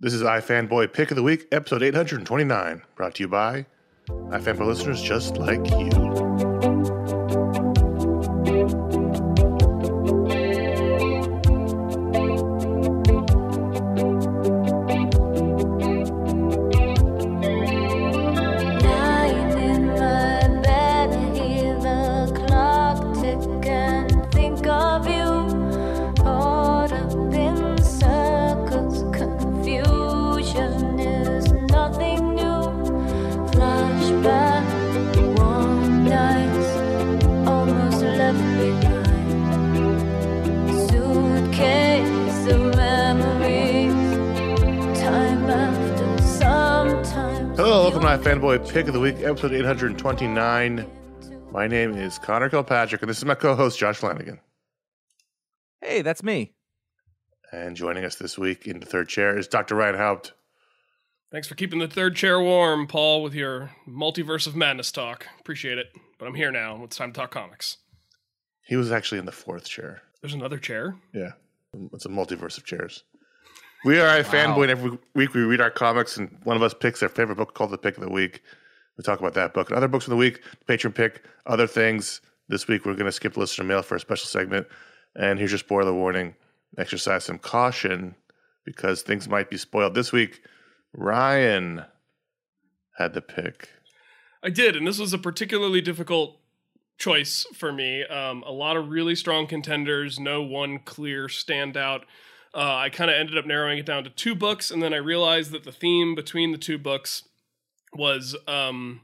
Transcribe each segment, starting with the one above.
This is iFanboy Pick of the Week, episode 829, brought to you by iFanboy listeners just like you. Hello, welcome to iFanboy Pick of the Week, episode 829. My name is Connor Kilpatrick, and this is my co host, Josh Flanagan. Hey, that's me. And joining us this week in the third chair is Dr. Ryan Haupt. Thanks for keeping the third chair warm, Paul, with your multiverse of madness talk. Appreciate it. But I'm here now. It's time to talk comics. He was actually in the fourth chair. There's another chair. Yeah, it's a multiverse of chairs. We are iFanboy, and every week we read our comics, and one of us picks their favorite book called the Pick of the Week. We talk about that book and other books of the week, patron pick, other things. This week we're going to skip listener mail for a special segment. And here's your spoiler warning exercise some caution because things might be spoiled. This week, Ryan had the pick. I did, and this was a particularly difficult choice for me. Um, a lot of really strong contenders, no one clear standout. Uh, I kind of ended up narrowing it down to two books, and then I realized that the theme between the two books was um,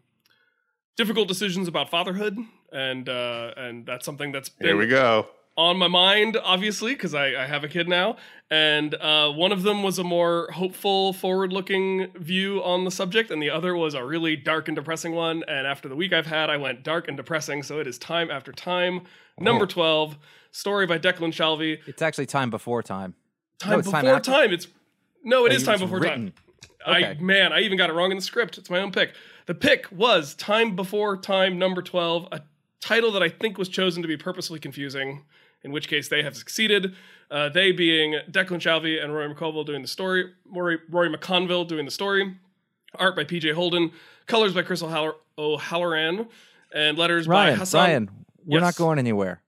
difficult decisions about fatherhood, and uh, and that's something that's been Here we go. on my mind, obviously, because I, I have a kid now. And uh, one of them was a more hopeful, forward looking view on the subject, and the other was a really dark and depressing one. And after the week I've had, I went dark and depressing. So it is time after time. Number 12, story by Declan Shalvey. It's actually time before time. Time No, before time time. It's no, it is time before written. time. I man, I even got it wrong in the script. It's my own pick. The pick was Time Before Time number 12, a title that I think was chosen to be purposely confusing, in which case they have succeeded. Uh, they being Declan Shalvey and Rory McConville doing the story, Rory, Rory McConville doing the story, art by PJ Holden, colors by Chris O'Haller- O'Halloran, and letters by Ryan, Hassan. Ryan, we're Yes. not going anywhere.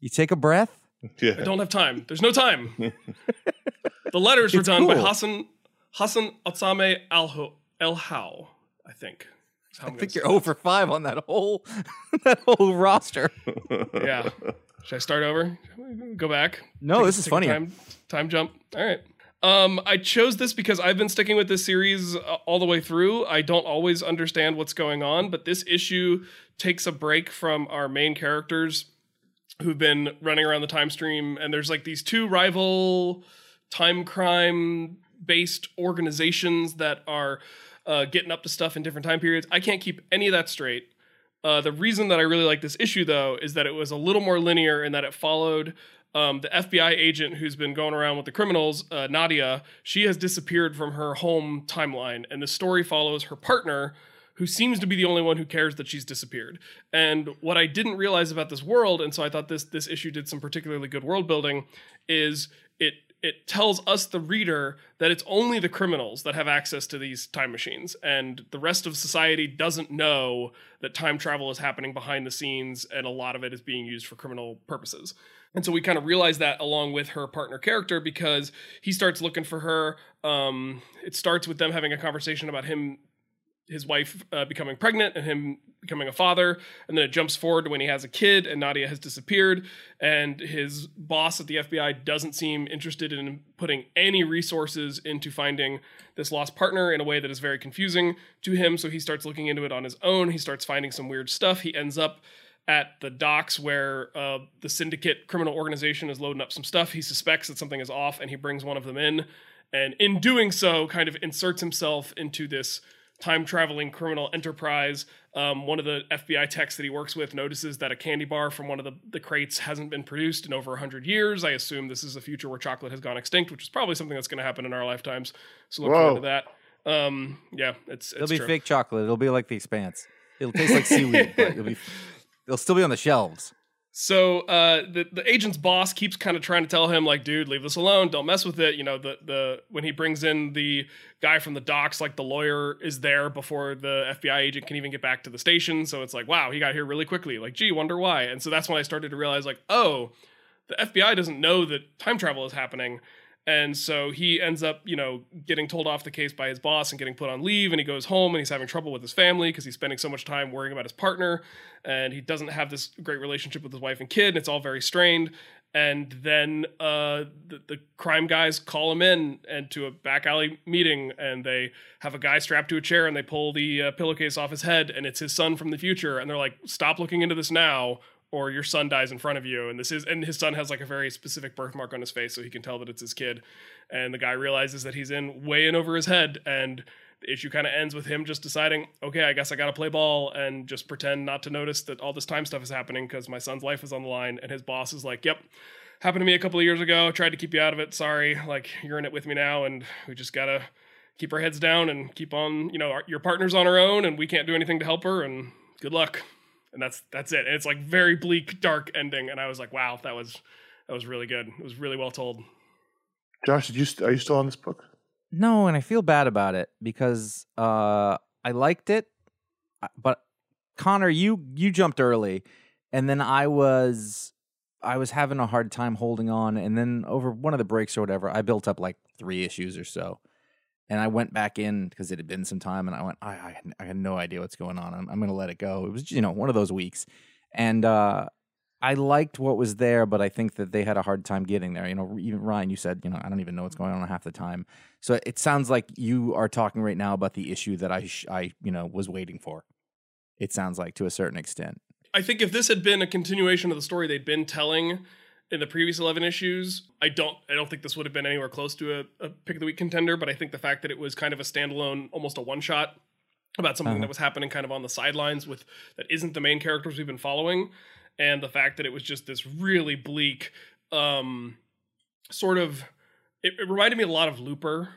You take a breath. Yeah. I don't have time. There's no time. the letters were It's done by. Hassan Hassan Otsame Al El How, I think. how I think gonna you're over five on that whole that whole roster. Yeah. Should I start over? Go back. No, Take- this is funny. Time, time jump. All right. Um, I chose this because I've been sticking with this series uh, all the way through. I don't always understand what's going on, but this issue takes a break from our main characters who've been running around the time stream, and there's like these two rival time crime based organizations that are uh, getting up to stuff in different time periods. I can't keep any of that straight. Uh, the reason that I really like this issue, though, is that it was a little more linear in that it followed um, the FBI agent who's been going around with the criminals, uh, Nadia. She has disappeared from her home timeline, and the story follows her partner, who seems to be the only one who cares that she's disappeared. And what I didn't realize about this world, and so I thought this this issue did some particularly good world building, is it it tells us the reader that it's only the criminals that have access to these time machines and the rest of society doesn't know that time travel is happening behind the scenes and a lot of it is being used for criminal purposes And so we kind of realize that along with her partner character because he starts looking for her. Um, it starts with them having a conversation about him, his wife uh, becoming pregnant and him becoming a father. And then it jumps forward to when he has a kid and Nadia has disappeared. And his boss at the FBI doesn't seem interested in putting any resources into finding this lost partner in a way that is very confusing to him. So he starts looking into it on his own. He starts finding some weird stuff. He ends up at the docks where uh, the syndicate criminal organization is loading up some stuff. He suspects that something is off and he brings one of them in. And in doing so, kind of inserts himself into this time traveling criminal enterprise. Um, one of the FBI techs that he works with notices that a candy bar from one of the, the crates hasn't been produced in over 100 years. I assume this is a future where chocolate has gone extinct, which is probably something that's going to happen in our lifetimes. So look Whoa. forward to that. Um, yeah, it's, it's It'll be true. fake chocolate. It'll be like the expanse. It'll taste like seaweed, but it'll be it'll still be on the shelves. So uh, the the agent's boss keeps kind of trying to tell him like, dude, leave this alone. Don't mess with it. You know, the the when he brings in the guy from the docks, like the lawyer is there before the FBI agent can even get back to the station. So it's like, wow, he got here really quickly. Like, gee, wonder why. And so that's when I started to realize like, oh, the FBI doesn't know that time travel is happening. And so he ends up, you know, getting told off the case by his boss and getting put on leave. And he goes home and he's having trouble with his family because he's spending so much time worrying about his partner. And he doesn't have this great relationship with his wife and kid. And it's all very strained. And then uh, the, the crime guys call him in and to a back alley meeting. And they have a guy strapped to a chair and they pull the uh, pillowcase off his head. And it's his son from the future. And they're like, stop looking into this now or your son dies in front of you and this is and his son has like a very specific birthmark on his face so he can tell that it's his kid. And the guy realizes that he's in way in over his head and the issue kind of ends with him just deciding okay i guess i gotta play ball and just pretend not to notice that all this time stuff is happening because my son's life is on the line and his boss is like yep happened to me a couple of years ago tried to keep you out of it sorry like you're in it with me now and we just gotta keep our heads down and keep on you know our, your partner's on her own and we can't do anything to help her and good luck and that's that's it. And it's like very bleak, dark ending. And I was like, wow, that was that was really good. It was really well told. Josh, did you st- are you still on this book? No, and I feel bad about it because uh, I liked it, uh, but Connor, you you jumped early, and then I was I was having a hard time holding on, and then over one of the breaks or whatever, I built up like three issues or so, and I went back in because it had been some time, and I went, I I, had- I had no idea what's going on. I'm, I'm going to let it go. It was you know one of those weeks, and uh, I liked what was there, but I think that they had a hard time getting there. You know, even Ryan, you said, you know, I don't even know what's going on half the time. So it sounds like you are talking right now about the issue that I, sh- I, you know, was waiting for. It sounds like to a certain extent. I think if this had been a continuation of the story they'd been telling in the previous 11 issues, I don't I don't think this would have been anywhere close to a, a pick of the week contender, but I think the fact that it was kind of a standalone, almost a one shot about something Uh-huh. that was happening kind of on the sidelines with that isn't the main characters we've been following and the fact that it was just this really bleak um sort of it, it reminded me a lot of Looper,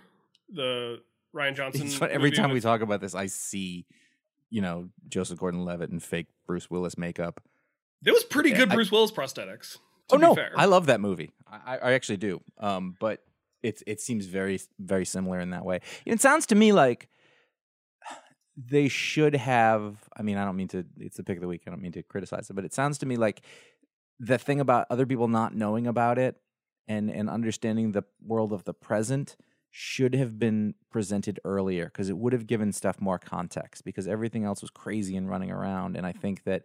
the Rian Johnson. It's fun- Every time we talk about this, I see, you know, Joseph Gordon-Levitt and fake Bruce Willis makeup. There was pretty good I- Bruce Willis prosthetics. Oh no, fair. I love that movie. I, I actually do. Um, but it it seems very very similar in that way. It sounds to me like they should have. I mean, I don't mean to. It's the pick of the week. I don't mean to criticize it, but it sounds to me like the thing about other people not knowing about it and and understanding the world of the present should have been presented earlier because it would have given stuff more context because everything else was crazy and running around and i think that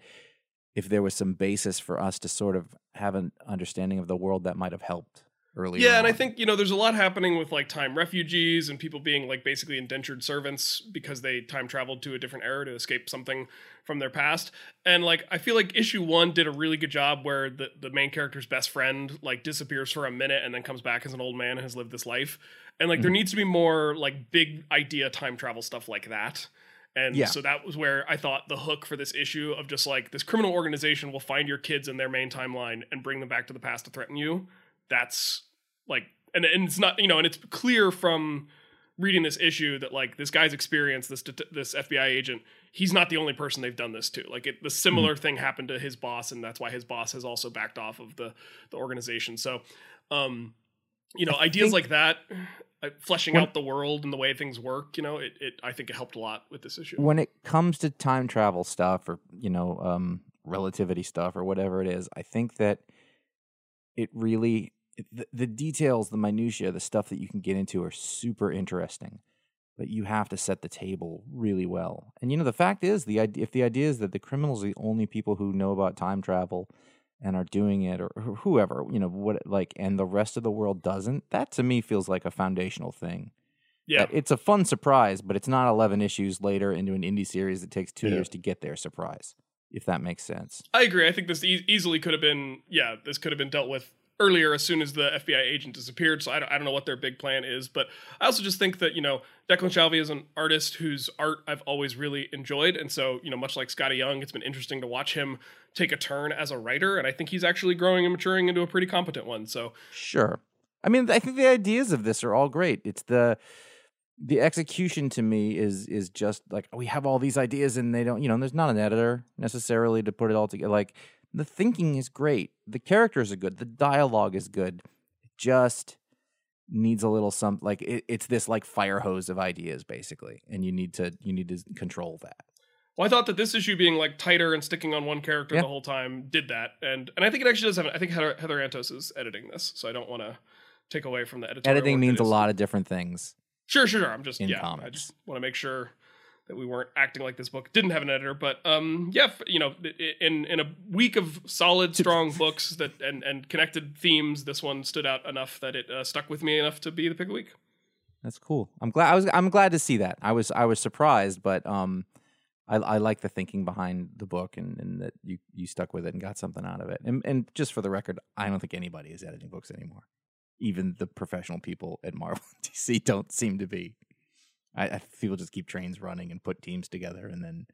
if there was some basis for us to sort of have an understanding of the world that might have helped earlier Yeah, and I think you know there's a lot happening with like time refugees and people being like basically indentured servants because they time traveled to a different era to escape something from their past. And like I feel like issue one did a really good job where the the main character's best friend like disappears for a minute and then comes back as an old man and has lived this life. And like there Mm-hmm. needs to be more like big idea time travel stuff like that. And Yeah. so that was where I thought the hook for this issue of just like this criminal organization will find your kids in their main timeline and bring them back to the past to threaten you. That's like, and, and it's not, you know, and it's clear from reading this issue that like this guy's experience, this this FBI agent, he's not the only person they've done this to. Like it, the similar thing happened to his boss, and that's why his boss has also backed off of the the organization. So, um, you know, ideas think- like that, fleshing When- out the world and the way things work, you know, it, it I think it helped a lot with this issue. when it comes to time travel stuff or you know um relativity stuff or whatever it is i think that it really it, the, the details, the minutia, the stuff that you can get into are super interesting. But you have to set the table really well. And you know, the fact is, the idea if the idea is that the criminals are the only people who know about time travel and are doing it, or whoever, you know, what like, and the rest of the world doesn't, that to me feels like a foundational thing. Yeah. It's a fun surprise, but it's not 11 issues later into an indie series that takes two Yeah. years to get their surprise, if that makes sense. I agree. I think this e- easily could have been, yeah, this could have been dealt with earlier as soon as the FBI agent disappeared. So I don't, I don't know what their big plan is, but I also just think that, you know, Declan Shalvey is an artist whose art I've always really enjoyed. And so, you know, much like Scotty Young, it's been interesting to watch him take a turn as a writer. And I think he's actually growing and maturing into a pretty competent one. So Sure. I mean, I think the ideas of this are all great. It's the the execution to me is is just like we have all these ideas and they don't, you know, there's not an editor necessarily to put it all together. Like the thinking is great, the characters are good, the dialogue is good. It just needs a little some like it, it's this like fire hose of ideas basically, and you need to you need to control that. Well, I thought that this issue being like tighter and sticking on one character Yeah. the whole time did that, and and I think it actually does have. I think Heather, Heather Antos is editing this, so I don't want to take away from the editing. Editing means a lot of different things. Sure, sure, sure. I'm just in yeah. I just want to make sure that we weren't acting like this book didn't have an editor, but um, yeah, you know, in in a week of solid, strong books that and and connected themes, this one stood out enough that it uh, stuck with me enough to be the pick of the week. That's cool. I'm glad. I was. I'm glad to see that. I was. I was surprised, but um, I, I like the thinking behind the book and, and that you you stuck with it and got something out of it. And and just for the record, I don't think anybody is editing books anymore. Even the professional people at Marvel DC don't seem to be. I, I people just keep trains running and put teams together and then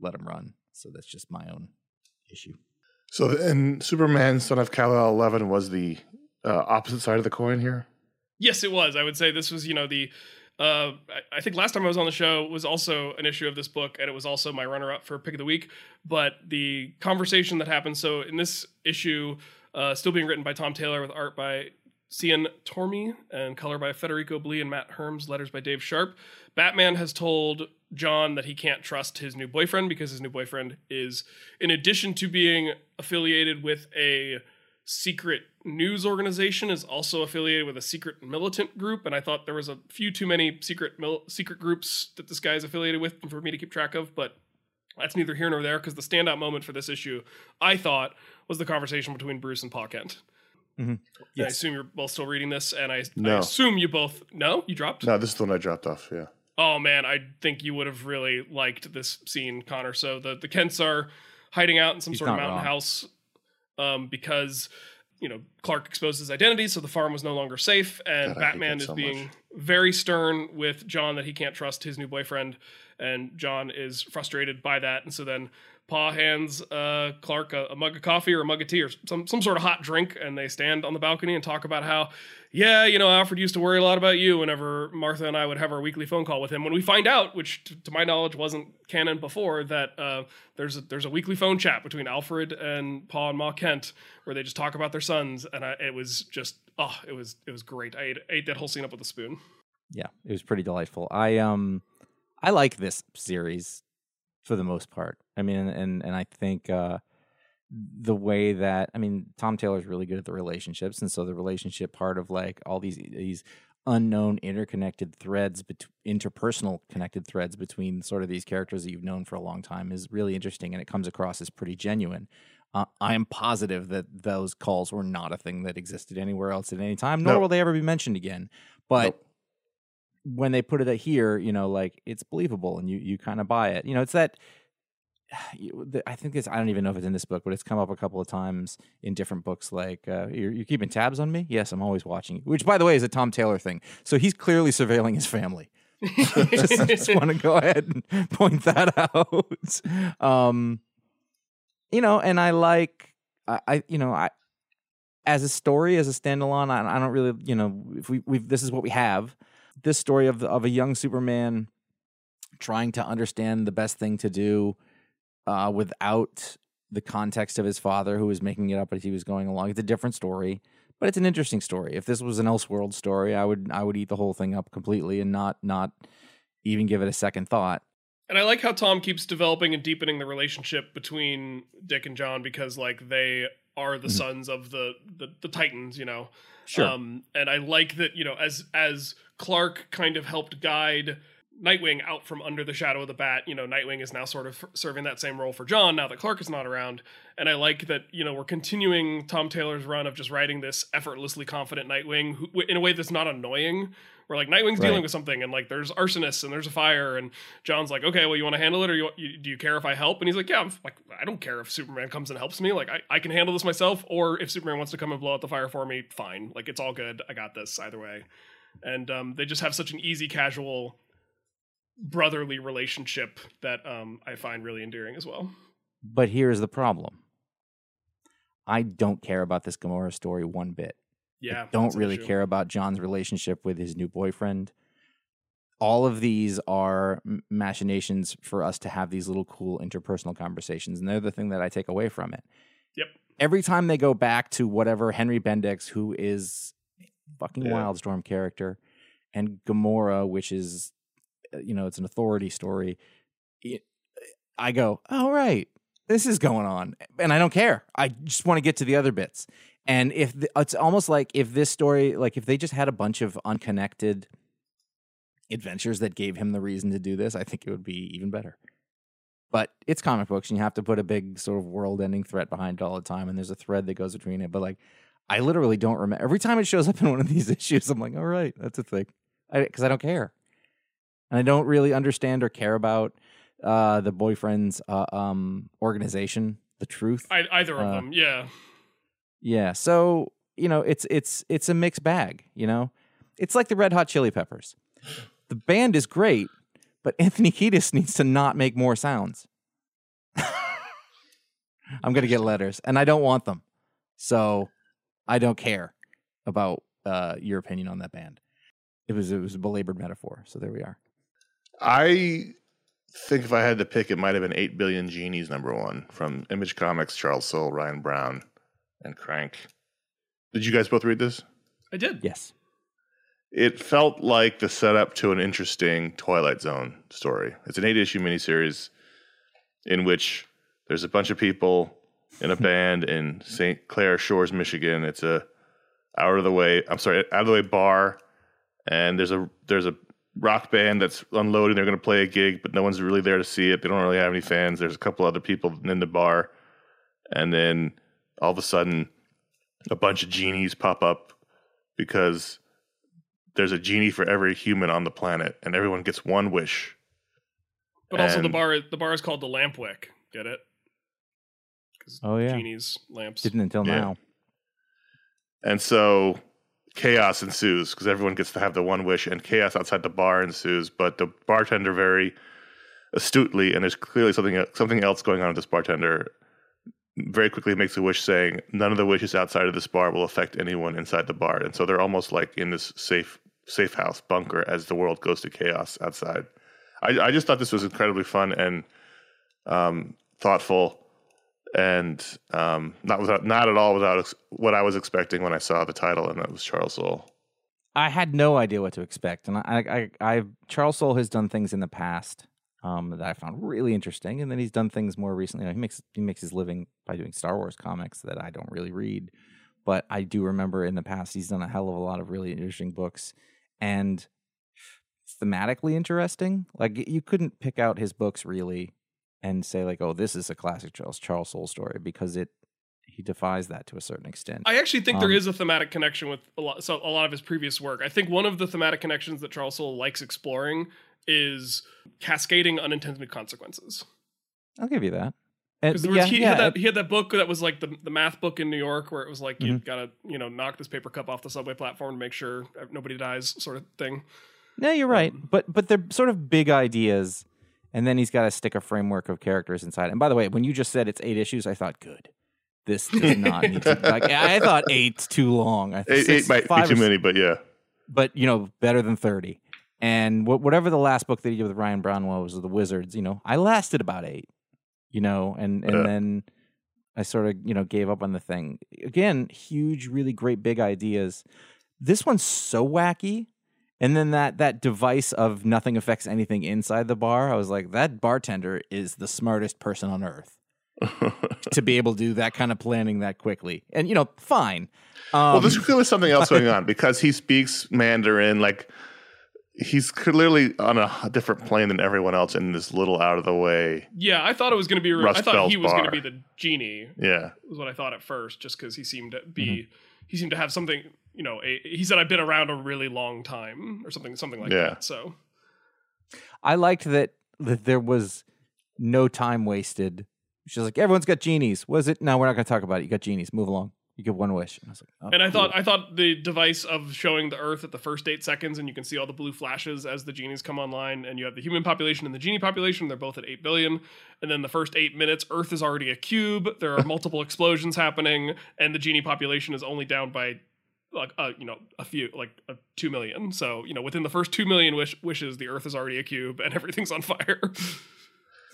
let them run. So that's just my own issue. So, and Superman, Son of Kal El 11 was the uh, opposite side of the coin here. Yes, it was. I would say this was, you know, the. Uh, I- I think last time I was on the show was also an issue of this book, and it was also my runner-up for pick of the week. But the conversation that happened. So in this issue, uh, still being written by Tom Taylor with art by Cian Tormey and color by Federico Blee and Matt Herms, letters by Dave Sharpe. Batman has told John that he can't trust his new boyfriend because his new boyfriend is, in addition to being affiliated with a secret news organization is also affiliated with a secret militant group and i thought there was a few too many secret mil- secret groups that this guy is affiliated with for me to keep track of but that's neither here nor there because the standout moment for this issue i thought was the conversation between bruce and pa kent Mhm. i assume you're both still reading this and I, I assume you both no you dropped No, this is the one I dropped off. Yeah. Oh man, I think you would have really liked this scene, Connor. So the the Kents are hiding out in some He's sort of mountain wrong. house um, because you know Clark exposed his identity, so the farm was no longer safe, and God, Batman that is so being much. very stern with John that he can't trust his new boyfriend, and John is frustrated by that, and so then. Pa hands uh, Clark a, a mug of coffee or a mug of tea or some some sort of hot drink, and they stand on the balcony and talk about how, yeah, you know, Alfred used to worry a lot about you whenever Martha and I would have our weekly phone call with him. When we find out, which t- to my knowledge wasn't canon before, that uh, there's a, there's a weekly phone chat between Alfred and Pa and Ma Kent where they just talk about their sons, and I, it was just oh, it was it was great. I ate, ate that whole scene up with a spoon. yeah it was pretty delightful i um i like this series for the most part i mean and and i think uh the way that i mean tom taylor's really good at the relationships and so the relationship part of like all these these unknown interconnected threads bet- interpersonal connected threads between sort of these characters that you've known for a long time is really interesting and it comes across as pretty genuine uh, I am positive that those calls were not a thing that existed anywhere else at any time, nor No. will they ever be mentioned again. But Nope. when they put it here, you know, like it's believable and you you kind of buy it. You know, it's that. I think it's. I don't even know if it's in this book, but it's come up a couple of times in different books. Like, uh, you're, you're keeping tabs on me. Yes, I'm always watching you. Which, by the way, is a Tom Taylor thing. So he's clearly surveilling his family. just, just want to go ahead and point that out. Um, you know, and I like, I, I you know, I as a story, as a standalone, I, I don't really, you know, if we we this is what we have. This story of of a young Superman trying to understand the best thing to do uh, without the context of his father, who was making it up as he was going along. It's a different story, but it's an interesting story. If this was an Elseworld story, I would I would eat the whole thing up completely and not not even give it a second thought. And I like how Tom keeps developing and deepening the relationship between Dick and John because like they are the Mhm. sons of the, the the Titans, you know. Sure. Um, and I like that, you know, as as Clark kind of helped guide Nightwing out from under the shadow of the bat, you know, Nightwing is now sort of serving that same role for John now that Clark is not around. And I like that, you know, we're continuing Tom Taylor's run of just writing this effortlessly confident Nightwing who, in a way that's not annoying. Where like Nightwing's dealing with something and like there's arsonists and there's a fire and John's like, okay, well, you want to handle it or you, you do you care if I help? And he's like, yeah, I'm like, I don't care if Superman comes and helps me. Like, I, I can handle this myself. Or if Superman wants to come and blow out the fire for me, fine. Like, it's all good. I got this either way. And um, they just have such an easy, casual, brotherly relationship that um, I find really endearing as well. But here's the problem. I don't care about this Gamorra story one bit. Yeah, I don't really care about John's relationship with his new boyfriend. All of these are machinations for us to have these little cool interpersonal conversations, and they're the thing that I take away from it. Yep. Every time they go back to whatever Henry Bendix, who is a fucking Yeah. Wildstorm character, and Gamorra, which is, Uh, you know, it's an authority story. I go, all right, this is going on, and I don't care. I just want to get to the other bits. And if the, it's almost like if this story, like if they just had a bunch of unconnected adventures that gave him the reason to do this, I think it would be even better. But it's comic books, and you have to put a big sort of world-ending threat behind it all the time, and there's a thread that goes between it. But like, I literally don't remember every time it shows up in one of these issues. I'm like, all right, that's a thing, because I, don't care, and I don't really understand or care about uh, the boyfriend's uh, um, organization, the Truth. I, either of Uh, them, yeah. Yeah. So, you know, it's it's it's a mixed bag, you know? It's like the Red Hot Chili Peppers. The band is great, but Anthony Kiedis needs to not make more sounds. I'm going to get letters and I don't want them. So, I don't care about uh, your opinion on that band. It was it was a belabored metaphor. So there we are. I think if I had to pick, it might have been 8 Billion Genies number one from Image Comics, Charles Soule, Ryan Browne, and Crank. Did you guys both read this? I did. Yes. It felt like the setup to an interesting Twilight Zone story. It's an eight issue miniseries in which there's a bunch of people in a band in St. Clair Shores, Michigan. It's a out of the way, I'm sorry, out of the way bar, and there's a there's a rock band that's unloading. They're going to play a gig, but no one's really there to see it. They don't really have any fans. There's a couple other people in the bar, and then all of a sudden, a bunch of genies pop up because there's a genie for every human on the planet, and everyone gets one wish. But also the bar the bar is called the Lampwick. Get it? Oh, yeah. genies, lamps. Didn't until Yeah. now. And so chaos ensues because everyone gets to have the one wish, and chaos outside the bar ensues. But the bartender very astutely, and there's clearly something something else going on with this bartender. Very quickly makes a wish saying none of the wishes outside of this bar will affect anyone inside the bar, and so they're almost like in this safe safe house bunker as the world goes to chaos outside. I, I just thought this was incredibly fun and um, thoughtful, and um, not without not at all without ex- what I was expecting when I saw the title, and that was Charles Soule. I had no idea what to expect, and I, I, I, Charles Soule has done things in the past um, that I found really interesting, and then he's done things more recently. He makes he makes his living by doing Star Wars comics that I don't really read, but I do remember in the past he's done a hell of a lot of really interesting books, and thematically interesting. Like you couldn't pick out his books really and say like, oh, this is a classic Charles Charles Soule story because it he defies that to a certain extent. I actually think there Um, is a thematic connection with a lot, so a lot of his previous work. I think one of the thematic connections that Charles Soule likes exploring is cascading unintended consequences. I'll give you that. And, Because yeah, he, yeah, had that he had that book that was like the the math book in New York, where it was like you Mhm. gotta you know knock this paper cup off the subway platform to make sure nobody dies, sort of thing. No, you're right. Um, but but they're sort of big ideas, and then he's got to stick a framework of characters inside. And by the way, when you just said it's eight issues, I thought good. This does not need to. Like I thought eight's too long. I Eight, six- eight might be five too many, but yeah, but you know, better than thirty. And wh- whatever the last book that he did with Ryan Browne was, the Wizards. You know, I lasted about eight. You know, and and Yeah. then I sort of you know gave up on the thing. Again, huge, really great big ideas. This one's so wacky. And then that that device of nothing affects anything inside the bar. I was like, that bartender is the smartest person on earth. to be able to do that kind of planning that quickly. And you know, fine. Um, well, there's clearly something else going on because he speaks Mandarin. Like he's clearly on a different plane than everyone else in this little out of the way. Yeah, I thought it was going to be. I thought Belt he was going to be the genie. Yeah, Was what I thought at first, just because he seemed to be. Mm-hmm. He seemed to have something. You know, a, he said I've been around a really long time, or something, something like Yeah. that. So I liked that that there was no time wasted. She's like, everyone's got genies. Was it? No, we're not going to talk about it. You got genies. Move along. You get one wish. And I was like, oh, And I cool. thought I thought the device of showing the Earth at the first eight seconds, and you can see all the blue flashes as the genies come online, and you have the human population and the genie population. They're both at eight billion, and then the first eight minutes, Earth is already a cube. There are multiple explosions happening, and the genie population is only down by like uh, you know a few like uh, two million. So you know within the first two million wish- wishes, the Earth is already a cube, and everything's on fire.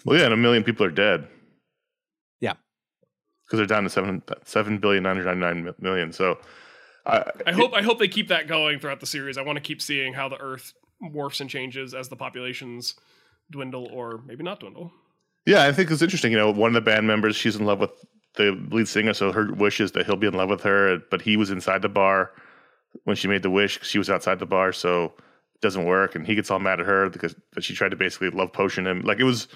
well, yeah, and a million people are dead. Yeah. because they're down to seven seven billion nine hundred ninety nine million. So, I, I hope I hope they keep that going throughout the series. I want to keep seeing how the Earth morphs and changes as the populations dwindle or maybe not dwindle. Yeah, I think it's interesting. You know, one of the band members, she's in love with the lead singer, so her wish is that he'll be in love with her. But he was inside the bar when she made the wish. She was outside the bar, so it doesn't work. And he gets all mad at her because she tried to basically love potion him. Like it was,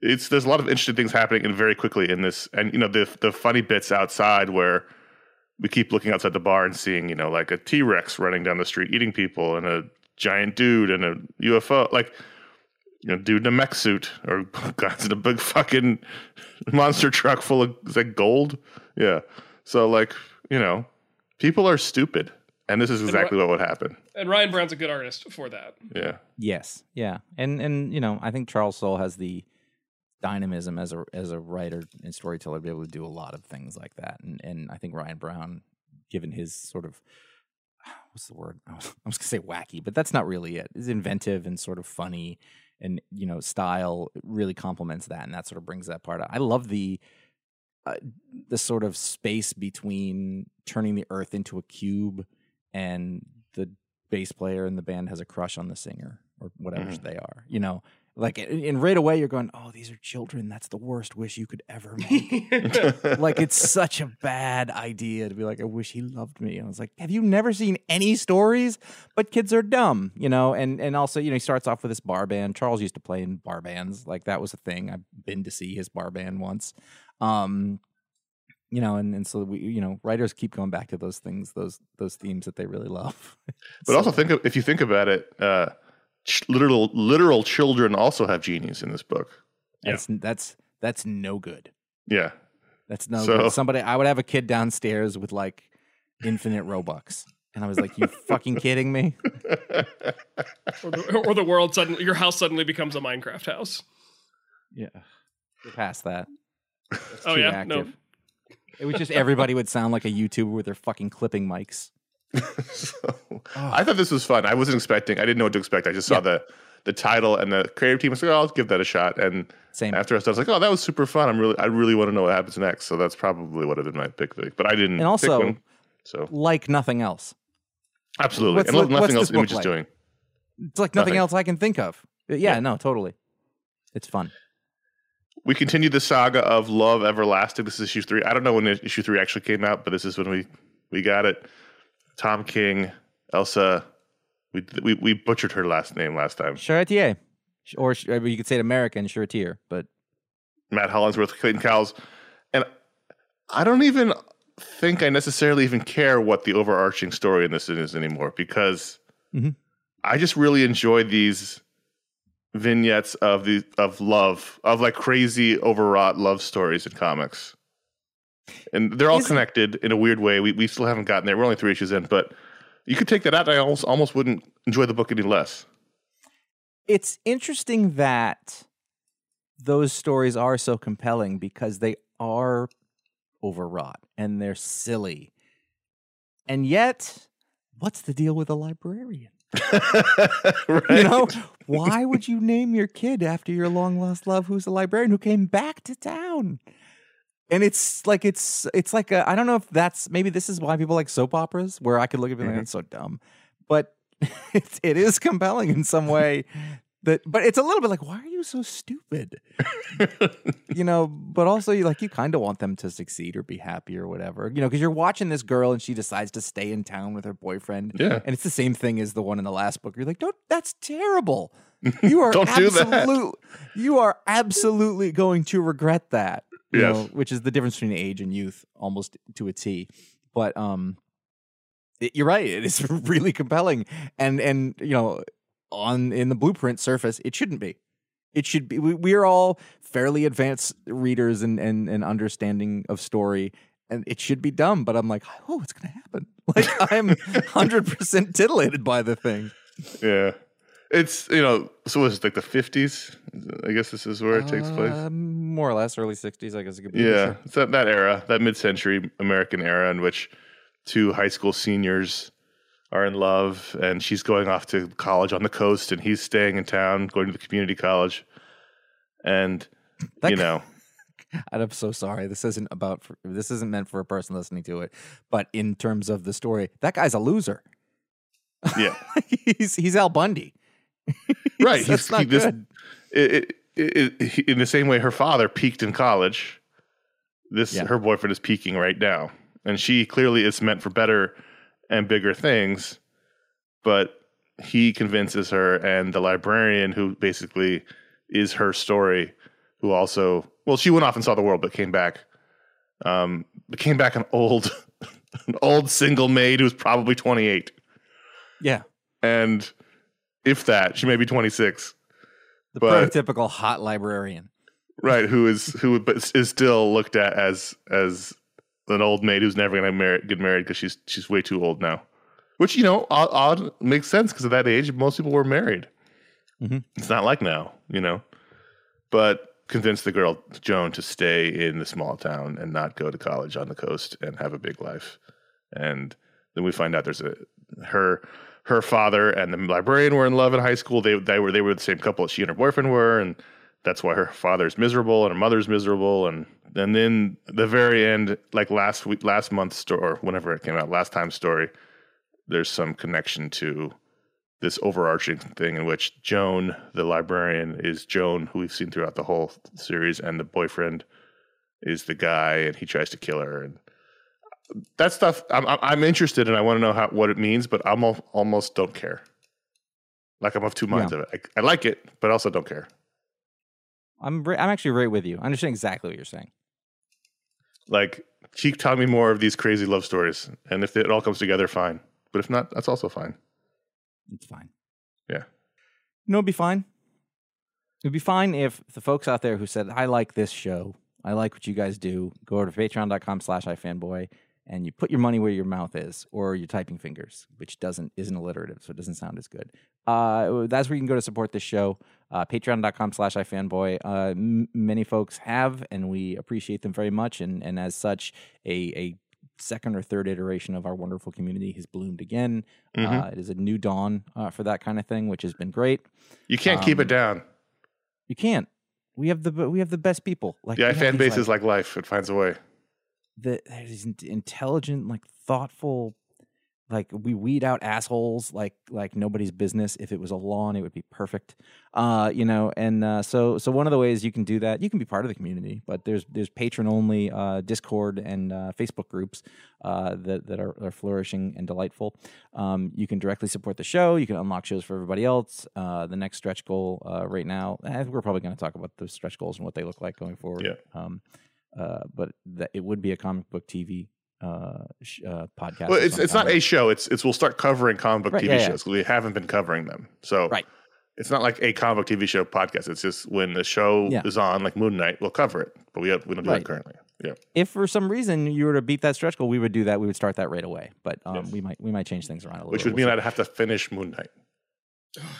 it's there's a lot of interesting things happening and very quickly in this. And you know, the the funny bits outside where we keep looking outside the bar and seeing, you know, like a T Rex running down the street eating people and a giant dude and a UFO. Like you know, dude in a mech suit or oh guys in a big fucking monster truck full of is that gold? Yeah. So like, you know, people are stupid. And this is exactly what would happen. And Ryan Browne's a good artist for that. Yeah. Yes, yeah, and and you know, I think Charles Soule has the dynamism as a as a writer and storyteller to be able to do a lot of things like that, and and I think Ryan Browne, given his sort of what's the word I was, I was gonna say wacky, but that's not really it. it. Is inventive and sort of funny, and you know, style really complements that, and that sort of brings that part out. I love the. Uh, the sort of space between turning the earth into a cube and the bass player in the band has a crush on the singer or whatever Mhm. they are. You know, like and right away you're going, "Oh, these are children. That's the worst wish you could ever make." like it's such a bad idea to be like, "I wish he loved me." And I was like, "Have you never seen any stories?" But kids are dumb, you know. And and also, you know, he starts off with this bar band. Charles used to play in bar bands, like that was a thing. I've been to see his bar band once. Um, you know, and, and so we, you know, writers keep going back to those things, those those themes that they really love. But So- also think of, if you think about it, uh, ch- literal literal children also have genies in this book. that's that's that's no good. Yeah. That's no So- good. Somebody, I would have a kid downstairs with like infinite Robux, and I was like, "You fucking kidding me?" or, the, or the world suddenly, your house suddenly becomes a Minecraft house. Yeah, we're past that. That's Oh yeah, active. no. It was just everybody would sound like a YouTuber with their fucking clipping mics. so, oh. I thought this was fun. I wasn't expecting. I didn't know what to expect. I just saw Yeah. the the title and the creative team. I was like, oh, I'll give that a shot. And Same. after I was like, oh, that was super fun. I'm really, I really want to know what happens next. So that's probably what have been my pick. But I didn't. And also- one, so like nothing else. absolutely, what's and the- nothing what's else Image is like? doing. It's like nothing, Nothing. else I can think of. Yeah, Yeah. no, totally. It's fun. We continue the saga of Love Everlasting. This is issue three. I don't know when issue three actually came out, but this is when we we got it. Tom King, Elsa. We we, we butchered her last name last time. Charretier, or or you could say it American Charretier, but Matt Hollingsworth, Clayton Cowles, and I don't even think I necessarily even care what the overarching story in this is anymore because Mhm. I just really enjoy these vignettes of the of love of like crazy overwrought love stories in comics, and they're all Is it- connected in a weird way. We we still haven't gotten there. We're only three issues in, but you could take that out. I almost almost wouldn't enjoy the book any less. it's interesting that those stories are so compelling because they are overwrought and they're silly. And yet, what's the deal with a librarian? right? You know, why would you name your kid after your long lost love who's a librarian who came back to town? And it's like it's it's like I I don't know if that's maybe this is why people like soap operas where I could look at it and be like Mhm. that's so dumb, but it, it is compelling in some way that but it's a little bit like why are you so stupid you know but also you like you kind of want them to succeed or be happy or whatever you know because you're watching this girl and she decides to stay in town with her boyfriend Yeah. and it's the same thing as the one in the last book you're like don't that's terrible you are Don't do that. you are absolutely going to regret that you Yes. know which is the difference between age and youth almost to a t. But um it, you're right it is really compelling. And and you know on in the blueprint surface it shouldn't be. It should be we, we are all fairly advanced readers and, and and understanding of story and it should be dumb but i'm like oh it's gonna happen. Like i'm 100% titillated by the thing. Yeah. It's, you know, so was it like the 50s? I guess this is where it takes place. Uh, more or less early 60s i guess it could be Yeah, sure. it's that, that era, that mid-century American era in which two high school seniors are in love, and she's going off to college on the coast, and he's staying in town, going to the community college, and That you know, I'm so sorry. This isn't about. For, this isn't meant for a person listening to it. But in terms of the story, that guy's a loser. yeah, he's he's Al Bundy. right. That's he's not he- this- it, it, it, in the same way her father peaked in college. This Yeah. her boyfriend is peaking right now, and she clearly is meant for better and bigger things, but he convinces her, and the librarian who basically is her story, who also well, she went off and saw the world, but came back, um, came back an old, an old single maid who's probably twenty eight, Yeah, and if that, she may be twenty six. the But- prototypical hot librarian. right who is who but is still looked at as as an old maid who's never going to marry, get married because she's she's way too old now which you know odd, odd makes sense because at that age most people were married Mhm. it's not like now you know but convince the girl joan to stay in the small town and not go to college on the coast and have a big life and then we find out there's a her her father and the librarian were in love in high school. They they were they were the same couple that she and her boyfriend were and that's why her father's miserable and her mother's miserable. And and then the very end like last week last month's story or whenever it came out last time's story there's some connection to this overarching thing in which joan the librarian is joan who we've seen throughout the whole series and the boyfriend is the guy and he tries to kill her and that stuff i'm, I'm- interested and i want to know how what it means but i'm al- almost don't care like i'm of two minds Yeah. of it I, I like it but also don't care I'm I'm actually right with you. I understand exactly what you're saying. Like, keep telling me more of these crazy love stories, and if it all comes together, fine. But if not, that's also fine. It's fine. Yeah. You know, it'd be fine. It'd be fine if the folks out there who said, I like this show, I like what you guys do, go over to patreon.com slash ifanboy and you put your money where your mouth is or your typing fingers, which doesn't isn't alliterative, so it doesn't sound as good. Uh, that's where you can go to support this show. Uh, patreon.com slash ifanboy. Uh, m- many folks have, and we appreciate them very much. And, and as such, a, a second or third iteration of our wonderful community has bloomed again. Mhm. Uh, it is a new dawn uh, for that kind of thing, which has been great. You can't keep Um, it down. You can't. We have the we have the best people. Like Yeah, fan base is like life; it finds a way. The there's in- intelligent, like thoughtful, like we weed out assholes like like nobody's business. If it was a lawn, it would be perfect. Uh, you know, and uh, so so one of the ways you can do that, you can be part of the community, but there's there's patron only uh, Discord and uh, Facebook groups uh, that that are, are flourishing and delightful. Um, you can directly support the show. You can unlock shows for everybody else. Uh, the next stretch goal uh, right now, eh, we're probably going to talk about the stretch goals and what they look like going forward. Yeah. Um, uh, but that it would be a comic book TV uh, sh- uh, podcast. Well, it's it's not a show. It's it's we'll start covering comic book Right, TV yeah, yeah. we haven't been covering them. So Right. it's not like a comic book TV show podcast. It's just when the show Yeah. is on, like Moon Knight, we'll cover it, but we have, we don't do Right. it currently. Yeah, If for some reason you were to beat that stretch goal, we would do that. We would start that right away. But um, Yes. we might we might change things around a little. which would mean We'll I'd have to finish Moon Knight